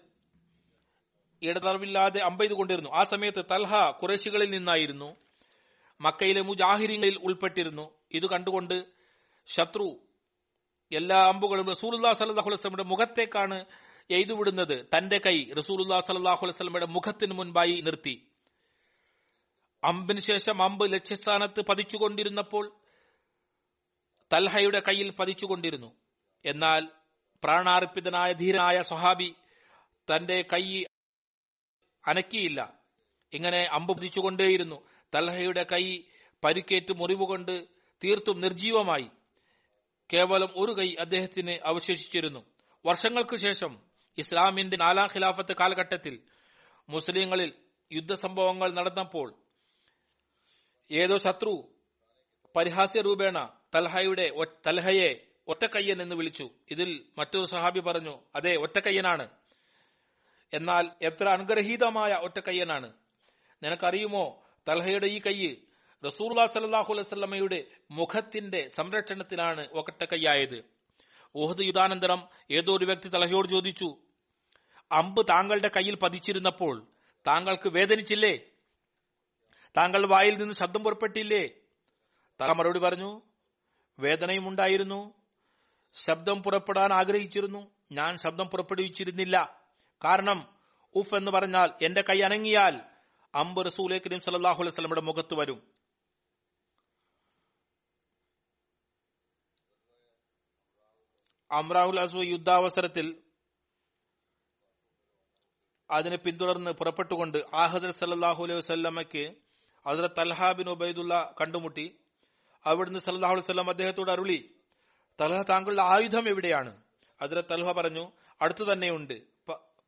ഇടതടവില്ലാതെ അമ്പെയ്തുകൊണ്ടിരുന്നു. ആ സമയത്ത് തൽഹ കുറേശികളിൽ നിന്നായിരുന്നു. മക്കയിലെ മുജാഹിരിങ്ങളിൽ ഉൾപ്പെട്ടിരുന്നു. ഇത് കണ്ടുകൊണ്ട് ശത്രു എല്ലാ അമ്പുകളും റസൂലുല്ലാ സലഹുലമിയുടെ മുഖത്തേക്കാണ് എയ്തുവിടുന്നത്. തന്റെ കൈ റസൂലുല്ലാ സലഹുലമിയുടെ മുഖത്തിന് മുൻപായി നിർത്തി. അമ്പിന് ശേഷം അമ്പ് ലക്ഷ്യസ്ഥാനത്ത് പതിച്ചുകൊണ്ടിരുന്നപ്പോൾ തൽഹയുടെ കയ്യിൽ പതിച്ചുകൊണ്ടിരുന്നു. എന്നാൽ പ്രാണാർപ്പിതനായ ധീരനായ സ്വഹാബി തന്റെ കൈ അനക്കിയില്ല. ഇങ്ങനെ അമ്പ് പതിച്ചുകൊണ്ടേയിരുന്നു. തൽഹയുടെ കൈ പരിക്കേറ്റ് മുറിവുകൊണ്ട് തീർത്തും നിർജീവമായി കേവലം ഒരു കൈ അദ്ദേഹത്തിന് അവശേഷിച്ചിരുന്നു. വർഷങ്ങൾക്കു ശേഷം ഇസ്ലാമിന്റെ നാലാം ഖിലാഫത്ത് കാലഘട്ടത്തിൽ മുസ്ലിങ്ങളിൽ യുദ്ധസംഭവങ്ങൾ നടന്നപ്പോൾ ഏതോ ശത്രു പരിഹാസ്യ രൂപേണ തൽഹയുടെ തൽഹയെ ഒറ്റക്കയ്യൻ എന്ന് വിളിച്ചു. ഇതിൽ മറ്റൊരു സഹാബി പറഞ്ഞു അതെ ഒറ്റക്കയ്യനാണ്. എന്നാൽ എത്ര അനുഗ്രഹീതമായ ഒറ്റക്കയ്യനാണ്. നിനക്കറിയുമോ തൽഹയുടെ ഈ കൈ റസൂർലാ സലാഹു അലൈവല്ലമയുടെ മുഖത്തിന്റെ സംരക്ഷണത്തിലാണ് ഒറ്റക്കയ്യായത് ഓഹദ് യുദാനന്തരം ഏതോ ഒരു വ്യക്തി തലഹയോട് ചോദിച്ചു അമ്പ് താങ്കളുടെ കയ്യിൽ പതിച്ചിരുന്നപ്പോൾ താങ്കൾക്ക് വേദനിച്ചില്ലേ? താങ്കൾ വായിൽ നിന്ന് ശബ്ദം പുറപ്പെട്ടില്ലേ? തല മറുപടി പറഞ്ഞു വേദനയും ഉണ്ടായിരുന്നു. ശബ്ദം പുറപ്പെടാൻ ആഗ്രഹിച്ചിരുന്നു. ഞാൻ ശബ്ദം പുറപ്പെടുവിച്ചിരുന്നില്ല. കാരണം ഉഫ് എന്ന് പറഞ്ഞാൽ എന്റെ കൈ അനങ്ങിയാൽ അമ്പ് റസൂലെ കരീം സലാഹു അലൈഹി സ്വലമയുടെ മുഖത്ത് വരും. അമ്രാഹുൽ അസു യുദ്ധാവസരത്തിൽ അതിനെ പിന്തുടർന്ന് പുറപ്പെട്ടുകൊണ്ട് ആഹദർ സല്ലാഹു അലൈഹി വസ്ലമയ്ക്ക് ഹസരത്ത് തൽഹ ബിൻ ഉബൈദുള്ള കണ്ടുമുട്ടി. അവിടുന്ന് സല്ലാഹു അലൈഹി സ്വലം അദ്ദേഹത്തോട് അരുളി തലഹ താങ്കളുടെ ആയുധം എവിടെയാണ്? ഹസരത്ത് തൽഹ പറഞ്ഞു അടുത്തു തന്നെയുണ്ട്.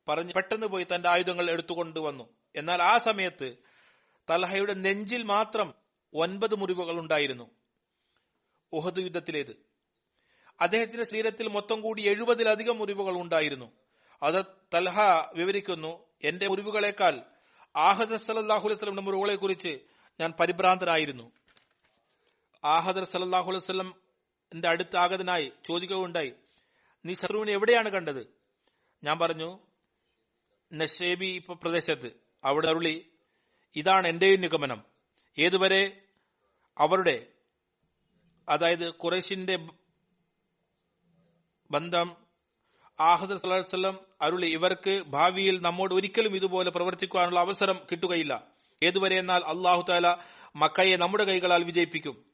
പറഞ്ഞു പെട്ടെന്ന് പോയി തന്റെ ആയുധങ്ങൾ എടുത്തുകൊണ്ട് വന്നു. എന്നാൽ ആ സമയത്ത് തൽഹയുടെ നെഞ്ചിൽ മാത്രം ഒൻപത് മുറിവുകൾ ഉണ്ടായിരുന്നു. ഉഹദ് യുദ്ധത്തിലേത്. അദ്ദേഹത്തിന്റെ ശരീരത്തിൽ മൊത്തം കൂടി എഴുപതിലധികം മുറിവുകൾ ഉണ്ടായിരുന്നു. അത് തൽഹ വിവരിക്കുന്നു എന്റെ മുറിവുകളെക്കാൾ ആഹദർ സലല്ലാഹു അലൈവലമിന്റെ മുറിവുകളെ കുറിച്ച് ഞാൻ പരിഭ്രാന്തനായിരുന്നു. ആഹദർ സലല്ലാഹു അലൈവല്ലം അടുത്ത് ആഗതനായി ചോദിക്കുകയുണ്ടായി നീ ശത്രുവിനെ എവിടെയാണ് കണ്ടത്? ഞാൻ പറഞ്ഞു നഷേബി പ്രദേശത്ത്. അവിടെ അരുളി ഇതാണ് എന്റെയും നിഗമനം. ഏതുവരെ അവരുടെ അതായത് കുറേശിന്റെ ബന്ധം ആഹദ് സലഹ്വല്ലം അരുളി ഇവർക്ക് ഭാവിയിൽ നമ്മോട് ഒരിക്കലും ഇതുപോലെ പ്രവർത്തിക്കുവാനുള്ള അവസരം കിട്ടുകയില്ല. ഏതുവരെ എന്നാൽ അള്ളാഹു താല മക്കയെ നമ്മുടെ കൈകളാൽ വിജയിപ്പിക്കും.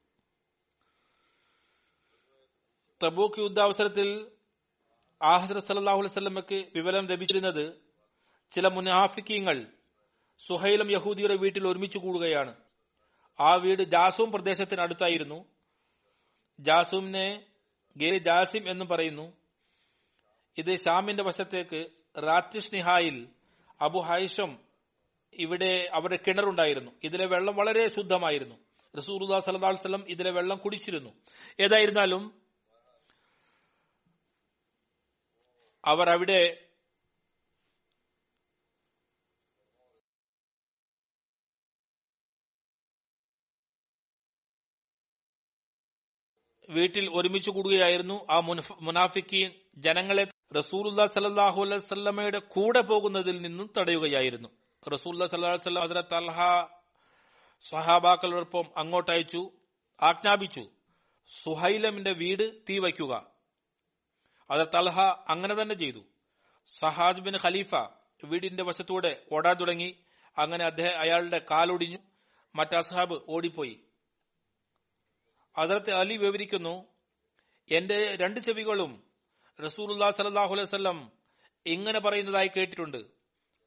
തബൂക്ക് യുദ്ധാവസരത്തിൽ ആഹദ് വസ്ലമക്ക് വിവരം ലഭിച്ചിരുന്നത് ചില മുനാഫിക്കീങ്ങൾ സുഹൈലം യഹൂദിയുടെ വീട്ടിൽ ഒരുമിച്ച് കൂടുകയാണ്. ആ വീട് ജാസൂം പ്രദേശത്തിന് അടുത്തായിരുന്നു. ജാസൂമിനെ ഗേരി ജാസിം എന്നും പറയുന്നു. ഇത് ഷാമിന്റെ വശത്തേക്ക് റാത്തിഷ് നിഹായിൽ അബു ഹൈഷം ഇവിടെ അവിടെ കിണറുണ്ടായിരുന്നു. ഇതിലെ വെള്ളം വളരെ ശുദ്ധമായിരുന്നു. റസൂറുല്ലാ സല്ലാ വല്ലം ഇതിലെ വെള്ളം കുടിച്ചിരുന്നു. ഏതായിരുന്നാലും അവർ അവിടെ വീട്ടിൽ ഒരുമിച്ച് കൂടുകയായിരുന്നു. ആ മുനാഫിക്കീൻ ജനങ്ങളെ റസൂലുല്ലാ സലാഹു അലൈവല്ലമയുടെ കൂടെ പോകുന്നതിൽ നിന്നും തടയുകയായിരുന്നു. റസൂല്ലാ ഹസരത്ത് അൽഹ സഹാബാക്കളോടൊപ്പം അങ്ങോട്ടയച്ചു ആജ്ഞാപിച്ചു സുഹൈലമിന്റെ വീട് തീ വയ്ക്കുക. അത് തൽഹ അങ്ങനെ തന്നെ ചെയ്തു. സഹാജ് ബിൻ ഖലീഫ വീടിന്റെ വശത്തൂടെ ഓടാൻ തുടങ്ങി. അങ്ങനെ അദ്ദേഹം അയാളുടെ കാലൊടിഞ്ഞു. മറ്റ് അസഹാബ് ഓടിപ്പോയി. ഹസരത്ത് അലി വിവരിക്കുന്നു എന്റെ രണ്ട് ചെവികളും റസൂലുല്ലാ സലാഹു അലൈവല്ലം ഇങ്ങനെ പറയുന്നതായി കേട്ടിട്ടുണ്ട്.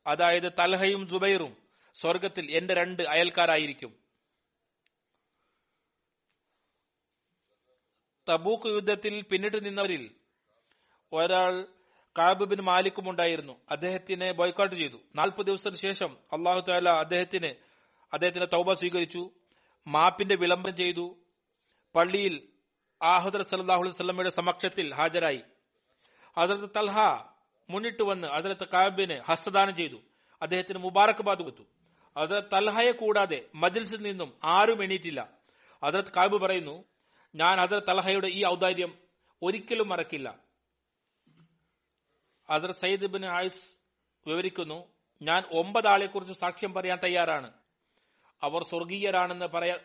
അതായത് തൽഹയും ജുബൈറും സ്വർഗത്തിൽ എന്റെ രണ്ട് അയൽക്കാരായിരിക്കും. തബൂക്ക് യുദ്ധത്തിൽ പിന്നിട്ട് നിന്നവരിൽ ഒരാൾ കാബുബിൻ മാലിക്കും ഉണ്ടായിരുന്നു. അദ്ദേഹത്തിനെ ബോയ്ക്കോട്ട് ചെയ്തു. നാൽപ്പത് ദിവസത്തിന് ശേഷം അള്ളാഹു താല അദ്ദേഹത്തിന് അദ്ദേഹത്തിന്റെ തൗബ സ്വീകരിച്ചു മാപ്പിന്റെ വിളംബരം ചെയ്തു. പള്ളിയിൽ ആഹുദർ സല്ലാഹുലമയുടെ സമക്ഷത്തിൽ ഹാജരായി. ഹസരത്ത് തൽഹ മുന്നിട്ട് വന്ന് ഹസരത്ത് കാബിന് ഹസ്തദാനം ചെയ്തു. അദ്ദേഹത്തിന് മുബാറക് ബാദ് കൊടുത്തു. ഹസരത്ത് തൽഹയെ കൂടാതെ മജിൽസിൽ നിന്നും ആരും എണീറ്റില്ല. ഹസരത്ത് കാബ് പറയുന്നു ഞാൻ ഹസരത്ത് തൽഹയുടെ ഈ ഔദാര്യം ഒരിക്കലും മറക്കില്ല. ഹസരത് സയ്യിദ് ബിൻ ആയിസ് വിവരിക്കുന്നു ഞാൻ ഒമ്പത് ആളെക്കുറിച്ച് സാക്ഷ്യം പറയാൻ തയ്യാറാണ്. അവർ സ്വർഗീയരാണെന്ന് പറയാ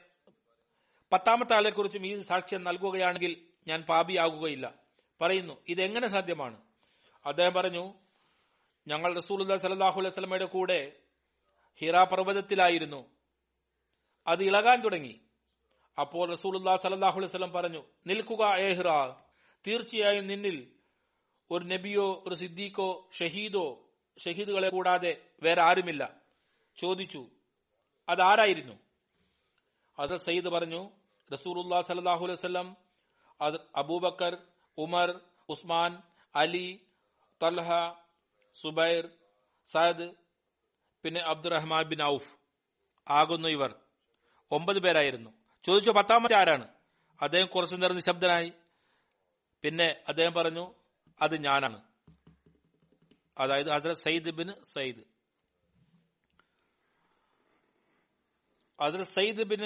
പത്താമത്തെ ആളെക്കുറിച്ചും ഈ സാക്ഷ്യം നൽകുകയാണെങ്കിൽ ഞാൻ പാപിയാകുകയില്ല. പറയുന്നു ഇതെങ്ങനെ സാധ്യമാണ്? അദ്ദേഹം പറഞ്ഞു ഞങ്ങൾ റസൂൽ സലാഹു അലൈഹി സ്വലമയുടെ കൂടെ ഹിറ പർവതത്തിലായിരുന്നു. അത് ഇളകാൻ തുടങ്ങി. അപ്പോൾ റസൂലുല്ലാ സലാഹു അലൈഹി സ്വലം പറഞ്ഞു നിൽക്കുക ഏ ഹിറ തീർച്ചയായും നിന്നിൽ ഒരു നബിയോ ഒരു സിദ്ദീഖോ ഷഹീദോ ഷഹീദുകളെ കൂടാതെ വേറെ ആരുമില്ല. ചോദിച്ചു അതാരായിരുന്നു? അത് സയ്യിദ് പറഞ്ഞു റസൂറുല്ലാ സലാഹു അലൈഹി വസല്ലം അബൂബക്കർ ഉമർ ഉസ്മാൻ അലി തൽഹ സുബൈർ സയദ് പിന്നെ അബ്ദുറഹ്മാൻ ബിൻ ഔഫ് ആകുന്നു ഇവർ. ഒമ്പത് പേരായിരുന്നു. ചോദിച്ചു പത്താമത്തെ ആരാണ്? അദ്ദേഹം കുറച്ചു നേരം നിശബ്ദനായി. പിന്നെ അദ്ദേഹം പറഞ്ഞു അത് ഞാനാണ്. അതായത് ഹസരത് സയ്യിദ് ബിൻ സയ്യിദ്. ഹസരത് സയ്യിദ് ബിൻ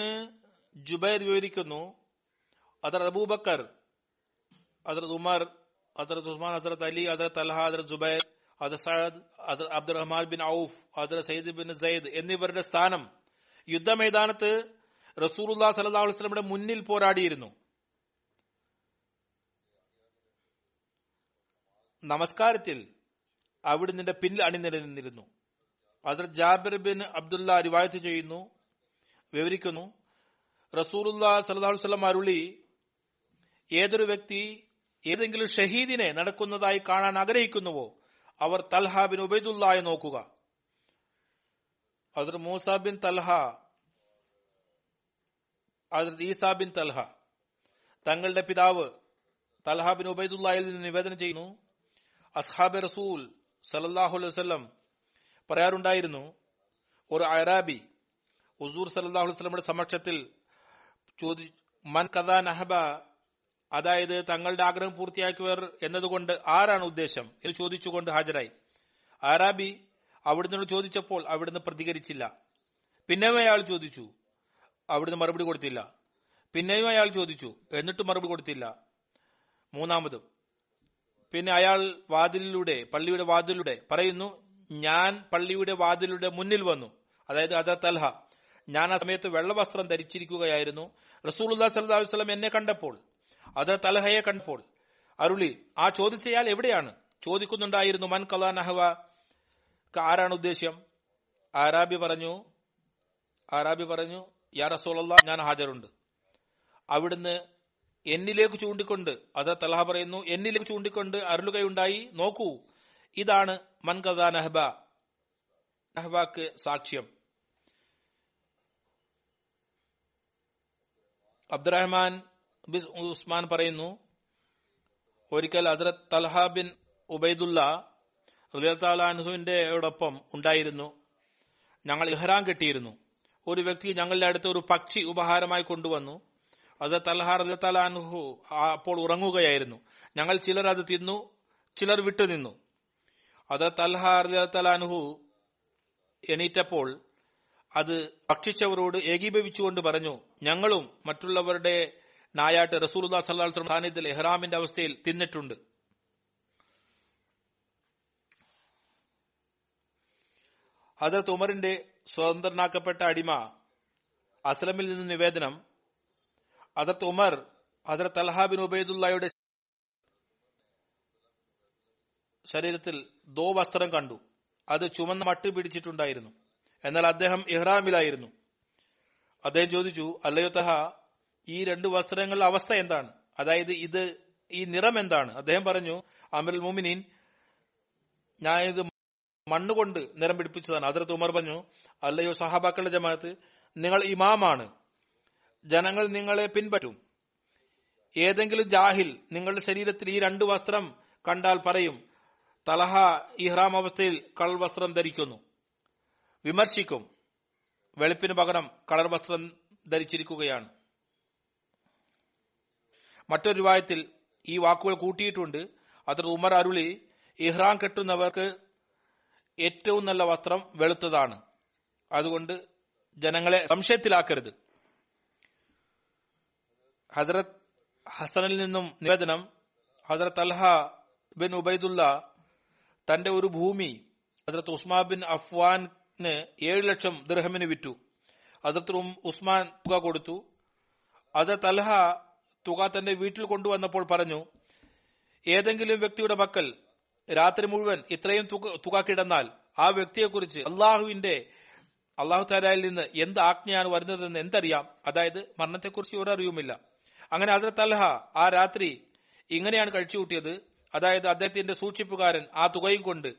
ജുബൈർ വിവരിക്കുന്നു. ഹസരത് അബൂബക്കർ ഹസരത് ഉമർ ഹസരത് ഉസ്മാൻ ഹസരത് അലി ഹസരത് അൽഹ ഹസരത് ജുബൈർ ഹസരത് സയദ് ഹസരത് അബ്ദുറഹ്മാൻ ബിൻ ഔഫ് ഹസരത് സയ്യിദ് ബിൻ സയ്യിദ് എന്നിവരുടെ സ്ഥാനം യുദ്ധമൈതാനത്ത് റസൂലുല്ലാ സല്ലാ മുന്നിൽ പോരാടിയിരുന്നു. നമസ്കാരത്തിൽ അവിടുന്ന് പിന്നിൽ അണിനിരന്നിരുന്നു. ഹസരത് ജാബിർ ബിൻ അബ്ദുല്ല റിവായത്ത് ചെയ്യുന്നു വിവരിക്കുന്നു. റസൂലുല്ലാ സലഹുസ്ലം അരുളി ഏതൊരു വ്യക്തി ഏതെങ്കിലും ഷഹീദിനെ നടക്കുന്നതായി കാണാൻ ആഗ്രഹിക്കുന്നുവോ അവർ തൽഹ ബിൻ ഉബൈദുല്ലായെ നോക്കുക. അതിർ മൂസ ബിൻ തൽഹ അതിർ ഈസാ ബിൻ തൽഹ തങ്ങളുടെ പിതാവ് തൽഹ ബിൻ ഉബൈദുല്ലായിൽ നിന്ന് നിവേദനം ചെയ്യുന്നു. അസ്ഹാബ് റസൂൽ സലല്ലാഹു അലൈഹി പറയാറുണ്ടായിരുന്നു ഒരു അറാബി ഹുസൂർ സലല്ലാഹു വസ്ലമയുടെ സമക്ഷത്തിൽ ചോദി മൻ കഥാ നഹബ അതായത് തങ്ങളുടെ ആഗ്രഹം പൂർത്തിയാക്കിയവർ എന്നതുകൊണ്ട് ആരാണ് ഉദ്ദേശം എന്ന് ചോദിച്ചുകൊണ്ട് ഹാജരായി. ആരാബി അവിടുന്ന് ചോദിച്ചപ്പോൾ അവിടുന്ന് പ്രതികരിച്ചില്ല. പിന്നെയും അയാൾ ചോദിച്ചു അവിടുന്ന് മറുപടി കൊടുത്തില്ല. പിന്നെയും അയാൾ ചോദിച്ചു എന്നിട്ടും മറുപടി കൊടുത്തില്ല. മൂന്നാമത് പിന്നെ അയാൾ വാതിലിലൂടെ പള്ളിയുടെ വാതിലൂടെ പറയുന്നു ഞാൻ പള്ളിയുടെ വാതിലൂടെ മുന്നിൽ വന്നു. അതായത് അത തൽഹ ഞാൻ ആ സമയത്ത് വെള്ളവസ്ത്രം ധരിച്ചിരിക്കുകയായിരുന്നു. റസൂൽ സല്ലാസ്ലം എന്നെ കണ്ടപ്പോൾ അത് തലഹയെ കണ്ടപ്പോൾ അരുളി ആ ചോദിച്ചയാൾ എവിടെയാണ്? ചോദിക്കുന്നുണ്ടായിരുന്നു മൻ കലാ നഹവ. ആരാണ് ഉദ്ദേശ്യം ആരാബി പറഞ്ഞു ആരാബി പറഞ്ഞു യാ റസൂലല്ലാ ഞാൻ ഹാജരുണ്ട്. അവിടുന്ന് എന്നിലേക്ക് ചൂണ്ടിക്കൊണ്ട് അത് തലഹ പറയുന്നു എന്നിലേക്ക് ചൂണ്ടിക്കൊണ്ട് അരുളുകയുണ്ടായി നോക്കൂ ഇതാണ് മൻ കഥാ നഹബ നഹബാക്ക് സാക്ഷ്യം. അബ്ദുറഹ്മാൻ ബിൻ ഉസ്മാൻ പറയുന്നു ഒരിക്കൽ ഹസ്രത് തൽഹ ബിൻ ഉബൈദുല്ല റലിയത്താലാൻഹുവിന്റെയോടൊപ്പം ഉണ്ടായിരുന്നു. ഞങ്ങൾ ഇഹ്റാം കെട്ടിയിരുന്നു. ഒരു വ്യക്തി ഞങ്ങളുടെ അടുത്ത് ഒരു പക്ഷി ഉപഹാരമായി കൊണ്ടുവന്നു. അത് തൽഹ റലിയത്താലാൻഹു അപ്പോൾ ഉറങ്ങുകയായിരുന്നു. ഞങ്ങൾ ചിലർ അത് തിന്നു ചിലർ വിട്ടുനിന്നു. അത് തൽഹ റലിയത്താലാൻഹു എണീറ്റപ്പോൾ അത് ഭക്ഷിച്ചവരോട് ഏകീഭവിച്ചുകൊണ്ട് പറഞ്ഞു ഞങ്ങളും മറ്റുള്ളവരുടെ നായാട്ട് റസൂലുല്ലാ സല്ലാസ്ലം സാന്നിധ്യത്തിൽ എഹ്റാമിന്റെ അവസ്ഥയിൽ തിന്നിട്ടുണ്ട്. ഹജറത്ത് ഉമറിന്റെ സ്വതന്ത്രനാക്കപ്പെട്ട അടിമ അസ്ലമിൽ നിന്ന് നിവേദനം ഹജറത്ത് ഉമർ ഹജറത്ത് അൽഹാബിൻ ഉബൈദുല്ലായുടെ ശരീരത്തിൽ ദോ വസ്ത്രം കണ്ടു. അത് ചുമന്ന മട്ട് പിടിച്ചിട്ടുണ്ടായിരുന്നു. എന്നാൽ അദ്ദേഹം ഇഹ്റാമിലായിരുന്നു. അദ്ദേഹം ചോദിച്ചു അല്ലയോ തഹ ഈ രണ്ട് വസ്ത്രങ്ങളുടെ അവസ്ഥ എന്താണ്? അതായത് ഇത് ഈ നിറം എന്താണ്? അദ്ദേഹം പറഞ്ഞു അമിർ മുമിനീൻ ഞാൻ ഇത് മണ്ണുകൊണ്ട് നിറം പിടിപ്പിച്ചതാണ്. അതിർത്ത് ഉമർ പറഞ്ഞു അല്ലയോ സഹാബാക്കളുടെ ജമാഅത്ത് നിങ്ങൾ ഇമാമാണ്. ജനങ്ങൾ നിങ്ങളെ പിൻപറ്റും. ഏതെങ്കിലും ജാഹിൽ നിങ്ങളുടെ ശരീരത്തിൽ ഈ രണ്ട് വസ്ത്രം കണ്ടാൽ പറയും തലഹ ഇഹ്റാം അവസ്ഥയിൽ കൾ വസ്ത്രം ധരിക്കുന്നു വിമർശിക്കും. വെളുപ്പിന് പകരം കളർ വസ്ത്രം ധരിച്ചിരിക്കുകയാണ്. മറ്റൊരു രൂപായത്തിൽ ഈ വാക്കുകൾ കൂട്ടിയിട്ടുണ്ട്. അതിൽ ഉമർ അരുളി ഇഹ്റാം കെട്ടുന്നവർക്ക് ഏറ്റവും നല്ല വസ്ത്രം വെളുത്തതാണ്. അതുകൊണ്ട് ജനങ്ങളെ സംശയത്തിലാക്കരുത്. ഹസരത് ഹസനിൽ നിന്നും നിവേദനം ഹസരത് അൽഹ ബിൻ ഉബൈദുല്ല തന്റെ ഒരു ഭൂമി ഹസരത് ഉസ്മാ ബിൻ അഫ്വാന് ഏഴ് ലക്ഷം ദർഹമിന് വിറ്റു. ഹസരത്ത് ഉസ്മാൻ തുക കൊടുത്തു. അത് തൽഹ തുക തന്റെ വീട്ടിൽ കൊണ്ടുവന്നപ്പോൾ പറഞ്ഞു ഏതെങ്കിലും വ്യക്തിയുടെ പക്കൽ രാത്രി മുഴുവൻ ഇത്രയും തുക കിടന്നാൽ ആ വ്യക്തിയെക്കുറിച്ച് അള്ളാഹുവിന്റെ അള്ളാഹു താലായിൽ നിന്ന് എന്ത് ആജ്ഞയാണ് വരുന്നതെന്ന് എന്തറിയാം? അതായത് മരണത്തെക്കുറിച്ച് ഒരറിവുമില്ല അങ്ങനെ ഹസരത്ത് അൽഹ ആ രാത്രി ഇങ്ങനെയാണ് കഴിച്ചു കൂട്ടിയത്. അതായത് അദ്ദേഹത്തിന്റെ സൂക്ഷിപ്പുകാരൻ ആ തുകയും കൊണ്ട്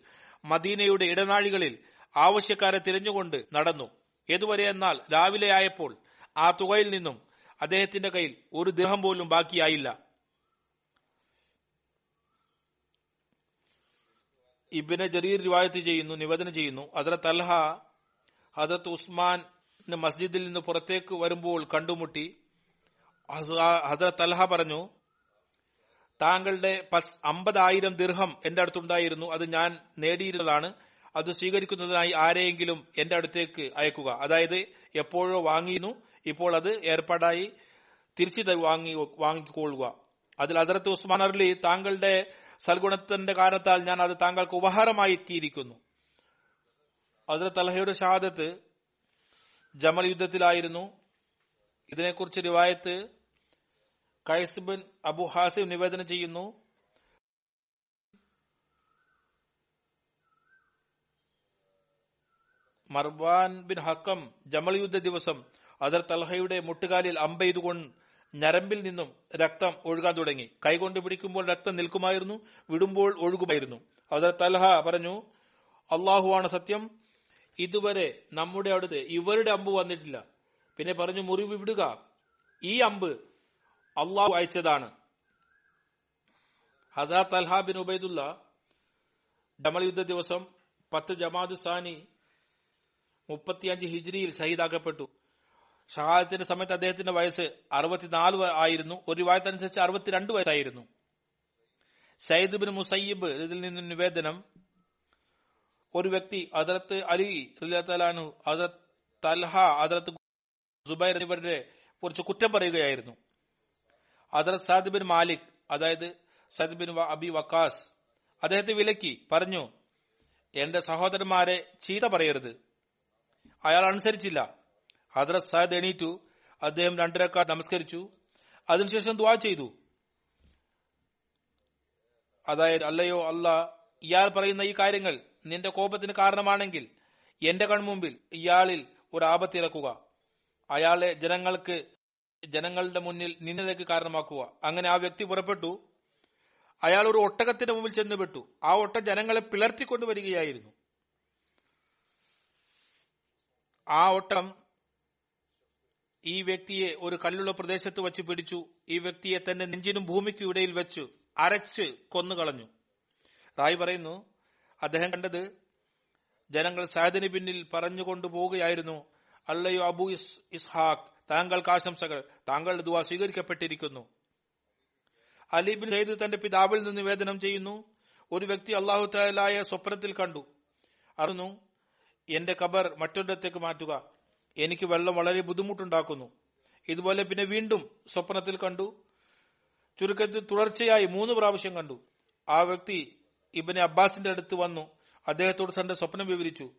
മദീനയുടെ ഇടനാഴികളിൽ ആവശ്യക്കാരെ തിരഞ്ഞുകൊണ്ട് നടന്നു. ഏതുവരെ എന്നാൽ രാവിലെ ആയപ്പോൾ ആ തുകയിൽ നിന്നും അദ്ദേഹത്തിന്റെ കയ്യിൽ ഒരു ദേഹം പോലും ബാക്കിയായില്ല. ഇബിനെ ജരീർ റിവായത്ത് ചെയ്യുന്നു നിവേദനം ചെയ്യുന്നു. അതിലെ അൽഹ ഹസരത്ത് ഉസ്മാൻ മസ്ജിദിൽ നിന്ന് പുറത്തേക്ക് വരുമ്പോൾ കണ്ടുമുട്ടി ഹസരത്ത് അൽഹ പറഞ്ഞു താങ്കളുടെ അമ്പതായിരം ദിർഹം എന്റെ അടുത്തുണ്ടായിരുന്നു. അത് ഞാൻ നേടിയിരുന്നതാണ്. അത് സ്വീകരിക്കുന്നതിനായി ആരെയെങ്കിലും എന്റെ അടുത്തേക്ക് അയക്കുക. അതായത് എപ്പോഴോ വാങ്ങിയിരുന്നു ഇപ്പോൾ അത് ഏർപ്പാടായി തിരിച്ചു വാങ്ങി വാങ്ങിക്കൊള്ളുക. അതിൽ അതിർത്ത് ഉസ്മാൻ അർലി താങ്കളുടെ സൽഗുണത്തിന്റെ കാരണത്താൽ ഞാൻ അത് താങ്കൾക്ക് ഉപഹാരമാക്കിയിരിക്കുന്നു ഹസരത്ത് അലഹയുടെ ഷഹാദത്ത് ജമൽ യുദ്ധത്തിലായിരുന്നു. ഇതിനെക്കുറിച്ച് റിവായത്ത് കൈസ് ബിൻ അബു ഹാസിം നിവേദനം ചെയ്യുന്നു. മർവാൻ ബിൻ ഹക്കം ജമൽ യുദ്ധ ദിവസം അദർ തൽഹയുടെ മുട്ടുകാലിൽ അമ്പെയ്തുകൊണ്ട് ഞരമ്പിൽ നിന്നും രക്തം ഒഴുകാൻ തുടങ്ങി. കൈകൊണ്ട് പിടിക്കുമ്പോൾ രക്തം നിൽക്കുമായിരുന്നു വിടുമ്പോൾ ഒഴുകുമായിരുന്നു. അദർ തൽഹ പറഞ്ഞു അള്ളാഹുവാണ് സത്യം. ഇതുവരെ നമ്മുടെ അടുത്ത് ഇവരുടെ അമ്പ് വന്നിട്ടില്ല. പിന്നെ പറഞ്ഞു മുറിവ് വിടുക. ഈ അമ്പ് അള്ളാഹു അയച്ചതാണ്. ഹസാ തൽഹ ബിൻ ഉബൈദുല്ല ജമൽ യുദ്ധ ദിവസം പത്ത് ജമാദ് സാനി മുപ്പത്തിയഞ്ച് ഹിജ്രിയിൽ ഷഹീദാക്കപ്പെട്ടു. ഷഹാദത്തിന്റെ സമയത്ത് അദ്ദേഹത്തിന്റെ വയസ്സ് അറുപത്തിനാല് ആയിരുന്നു. ഒരു വായത്തനുസരിച്ച് അറുപത്തിരണ്ട് വയസ്സായിരുന്നു. സയ്യിദ് ബിൻ മുസയ്യിബ് ഇതിൽ നിന്ന് നിവേദനം ഒരു വ്യക്തി അദർത്ത് അലി റിലാനു അദർത്ത് തൽഹ അദർത്ത് സുബൈർ എന്നിവരുടെ കുറിച്ച് കുറ്റം പറയുകയായിരുന്നു. അദർത്ത് സാദ് ബിൻ മാലിക് അതായത് സദ് ബിൻ അബി വക്കാസ് അദ്ദേഹത്തെ വിലക്കി പറഞ്ഞു എന്റെ സഹോദരന്മാരെ ചീത്ത പറയരുത്. അയാൾ അനുസരിച്ചില്ല. ഹദ്രത് സാദ് എണീറ്റു. അദ്ദേഹം രണ്ടരക്കാർ നമസ്കരിച്ചു. അതിനുശേഷം ദ്വാ ചെയ്തു. അതായത് അല്ലയോ അല്ല ഇയാൾ പറയുന്ന ഈ കാര്യങ്ങൾ നിന്റെ കോപത്തിന് കാരണമാണെങ്കിൽ എന്റെ കൺമുമ്പിൽ ഇയാളിൽ ഒരു ആപത്തിറക്കുക അയാളെ ജനങ്ങൾക്ക് ജനങ്ങളുടെ മുന്നിൽ നിന്നതയ്ക്ക് കാരണമാക്കുക. അങ്ങനെ ആ വ്യക്തി പുറപ്പെട്ടു. അയാൾ ഒരു ഒട്ടകത്തിന്റെ മുമ്പിൽ ചെന്നുപെട്ടു. ആ ഒട്ട ജനങ്ങളെ പിളർത്തിക്കൊണ്ട് ആ ഓട്ടം ഈ വ്യക്തിയെ ഒരു കല്ലുള്ള പ്രദേശത്ത് വച്ച് പിടിച്ചു. ഈ വ്യക്തിയെ തന്റെ നെഞ്ചിനും ഭൂമിക്കും ഇടയിൽ വെച്ചു അരച്ച് കൊന്നുകളഞ്ഞു. റായ് പറയുന്നു അദ്ദേഹം കണ്ടത് ജനങ്ങൾ സാദിന് പിന്നിൽ പറഞ്ഞുകൊണ്ടു പോവുകയായിരുന്നു. അല്ലയോ അബു ഇസ് ഇസ്ഹാഖ് താങ്കൾക്ക് ആശംസകൾ താങ്കളുടെ ദുവാ സ്വീകരിക്കപ്പെട്ടിരിക്കുന്നു. അലിബിൻ സെയ്ദ് തന്റെ പിതാവിൽ നിന്ന് നിവേദനം ചെയ്യുന്നു ഒരു വ്യക്തി അള്ളാഹു താലായ സ്വപ്നത്തിൽ കണ്ടു. അറിഞ്ഞു എന്റെ കബർ മറ്റൊരിടത്തേക്ക് മാറ്റുക. എനിക്ക് വെള്ളം വളരെ ബുദ്ധിമുട്ടുണ്ടാക്കുന്നു. ഇതുപോലെ പിന്നെ വീണ്ടും സ്വപ്നത്തിൽ കണ്ടു. ചുരുക്കത്തിൽ തുടർച്ചയായി മൂന്ന് പ്രാവശ്യം കണ്ടു. ആ വ്യക്തി ഇബനെ അബ്ബാസിന്റെ അടുത്ത് വന്നു. അദ്ദേഹത്തോട് തന്റെ സ്വപ്നം വിവരിച്ചു.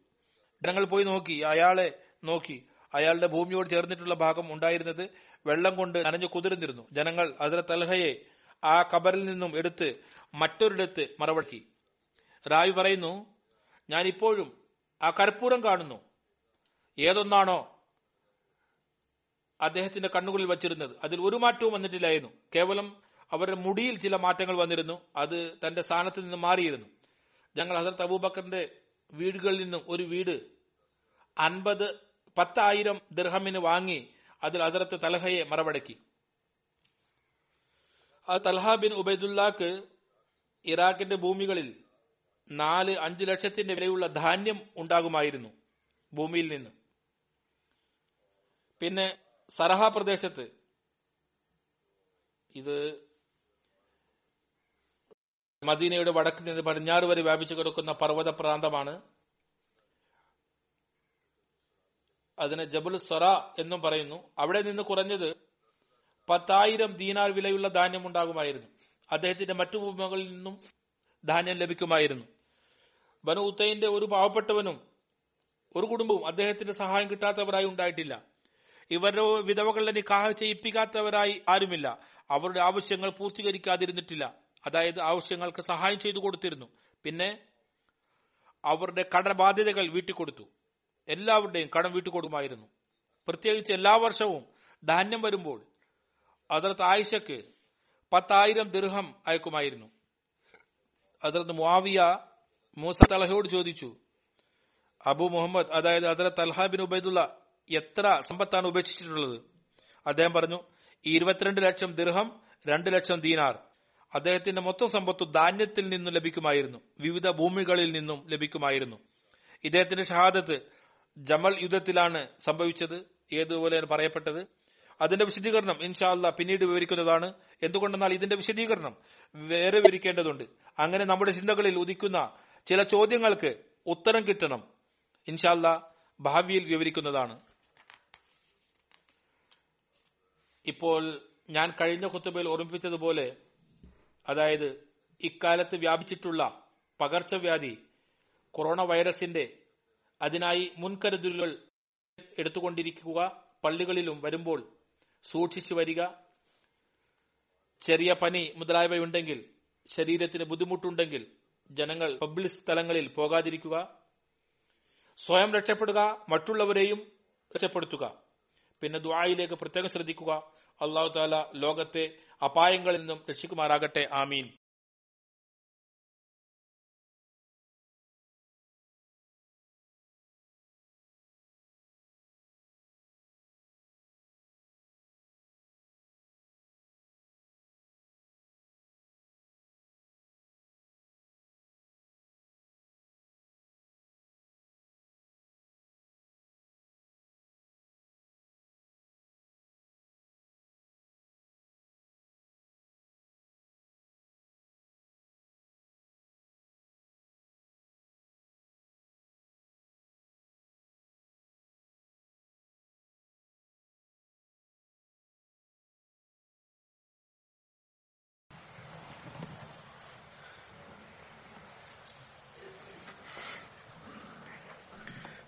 ജനങ്ങൾ പോയി നോക്കി. അയാളെ നോക്കി. അയാളുടെ ഭൂമിയോട് ചേർന്നിട്ടുള്ള ഭാഗം ഉണ്ടായിരുന്നത് വെള്ളം കൊണ്ട് നനഞ്ഞു കുതിരുന്നിരുന്നു ജനങ്ങൾ ഹസരത്ത് അൽഹയെ ആ കബറിൽ നിന്നും എടുത്ത് മറ്റൊരിടത്ത് മറവടക്കി റായി പറയുന്നു ഞാൻ ഇപ്പോഴും ആ കർപ്പൂരം കാണുന്നു. ഏതൊന്നാണോ അദ്ദേഹത്തിന്റെ കണ്ണുകളിൽ വച്ചിരുന്നത്. അതിൽ ഒരു മാറ്റവും വന്നിട്ടില്ലായിരുന്നു. കേവലം അവരുടെ മുടിയിൽ ചില മാറ്റങ്ങൾ വന്നിരുന്നു. അത് തന്റെ സ്ഥാനത്ത് നിന്ന് മാറിയിരുന്നു. ഞങ്ങൾ ഹസരത്ത് അബൂബക്കറിന്റെ വീടുകളിൽ നിന്നും ഒരു വീട് അൻപത് പത്തായിരം ദിർഹമിന് വാങ്ങി അതിൽ ഹസരത്ത് തലഹയെ മറവടക്കി. ആ തൽഹ ബിൻ ഉബൈദുല്ലാക്ക് ഇറാഖിന്റെ ഭൂമികളിൽ നാല് അഞ്ചു ലക്ഷത്തിന്റെ വിലയുള്ള ധാന്യം ഉണ്ടാകുമായിരുന്നു ഭൂമിയിൽ നിന്ന്. പിന്നെ സറഹ പ്രദേശത്ത് ഇത് മദീനയുടെ വടക്ക് നിന്ന് പടിഞ്ഞാറ് വരെ വ്യാപിച്ചു കിടക്കുന്ന പർവത പ്രാന്തമാണ് അതിന് ജബുൽ സറ എന്നും പറയുന്നു. അവിടെ നിന്ന് കുറഞ്ഞത് പത്തായിരം ദീനാർ വിലയുള്ള ധാന്യം ഉണ്ടാകുമായിരുന്നു. അദ്ദേഹത്തിന്റെ മറ്റു ഭൂമികളിൽ നിന്നും ധാന്യം ലഭിക്കുമായിരുന്നു. ബനു ഉത്തൈന്റെ ഒരു പാവപ്പെട്ടവനും ഒരു കുടുംബവും അദ്ദേഹത്തിന്റെ സഹായം കിട്ടാത്തവരായി ഉണ്ടായിട്ടില്ല. ഇവരുടെ വിധവകളുടെ നിക്കാഹ ചെയ്യിപ്പിക്കാത്തവരായി ആരുമില്ല. അവരുടെ ആവശ്യങ്ങൾ പൂർത്തീകരിക്കാതിരുന്നിട്ടില്ല. അതായത് ആവശ്യങ്ങൾക്ക് സഹായം ചെയ്തു കൊടുത്തിരുന്നു. പിന്നെ അവരുടെ കടബാധ്യതകൾ വീട്ടിക്കൊടുത്തു. എല്ലാവരുടെയും കടം വീട്ടിക്കൊടുക്കുമായിരുന്നു പ്രത്യേകിച്ച് എല്ലാ വർഷവും ധാന്യം വരുമ്പോൾ അതിർത്ത് ആയിഷക്ക് പത്തായിരം ദിർഹം അയക്കുമായിരുന്നു. അതിർത്ത് മുവാവിയ മൂസ തലഹയോട് ചോദിച്ചു അബു മുഹമ്മദ് അതായത് അതിലെ തൽഹ ബിൻ ഉബൈദുള്ള എത്ര സമ്പത്താണ് ഉപേക്ഷിച്ചിട്ടുള്ളത്? അദ്ദേഹം പറഞ്ഞു ഇരുപത്തിരണ്ട് ലക്ഷം ദിർഹം രണ്ട് ലക്ഷം ദീനാർ. അദ്ദേഹത്തിന്റെ മൊത്തം സമ്പത്ത് ധാന്യത്തിൽ നിന്നും ലഭിക്കുമായിരുന്നു. വിവിധ ഭൂമികളിൽ നിന്നും ലഭിക്കുമായിരുന്നു. ഇദ്ദേഹത്തിന്റെ ഷഹാദത്ത് ജമൽ യുദ്ധത്തിലാണ് സംഭവിച്ചത്. ഏതുപോലെയാണ് പറയപ്പെട്ടത്? അതിന്റെ വിശദീകരണം ഇൻഷാല്ല പിന്നീട് വിവരിക്കുന്നതാണ്. എന്തുകൊണ്ടെന്നാൽ ഇതിന്റെ വിശദീകരണം വേറെ വിവരിക്കേണ്ടതുണ്ട്. അങ്ങനെ നമ്മുടെ ചിന്തകളിൽ ഉദിക്കുന്ന ചില ചോദ്യങ്ങൾക്ക് ഉത്തരം കിട്ടണം. ഇൻഷാല്ല ഭാവിയിൽ വിവരിക്കുന്നതാണ്. ഇപ്പോൾ ഞാൻ കഴിഞ്ഞ കുത്തുബയിൽ ഓർമ്മിപ്പിച്ചതുപോലെ അതായത് ഇക്കാലത്ത് വ്യാപിച്ചിട്ടുള്ള പകർച്ചവ്യാധി കൊറോണ വൈറസിന്റെ അതിനായി മുൻകരുതലുകൾ എടുത്തുകൊണ്ടിരിക്കുക പള്ളികളിലും വരുമ്പോൾ സൂക്ഷിച്ചു വരിക. ചെറിയ പനി മുതലായവയുണ്ടെങ്കിൽ ശരീരത്തിന് ബുദ്ധിമുട്ടുണ്ടെങ്കിൽ ജനങ്ങൾ പബ്ലിക് സ്ഥലങ്ങളിൽ പോകാതിരിക്കുക സ്വയം രക്ഷപ്പെടുക മറ്റുള്ളവരെയും രക്ഷപ്പെടുത്തുക. പിന്നെ ദ്വായിലേക്ക് പ്രത്യേകം ശ്രദ്ധിക്കുക. അള്ളാഹു താല ലോകത്തെ അപായങ്ങളിൽ നിന്നും രക്ഷിക്കുമാറാകട്ടെ. ആമീൻ.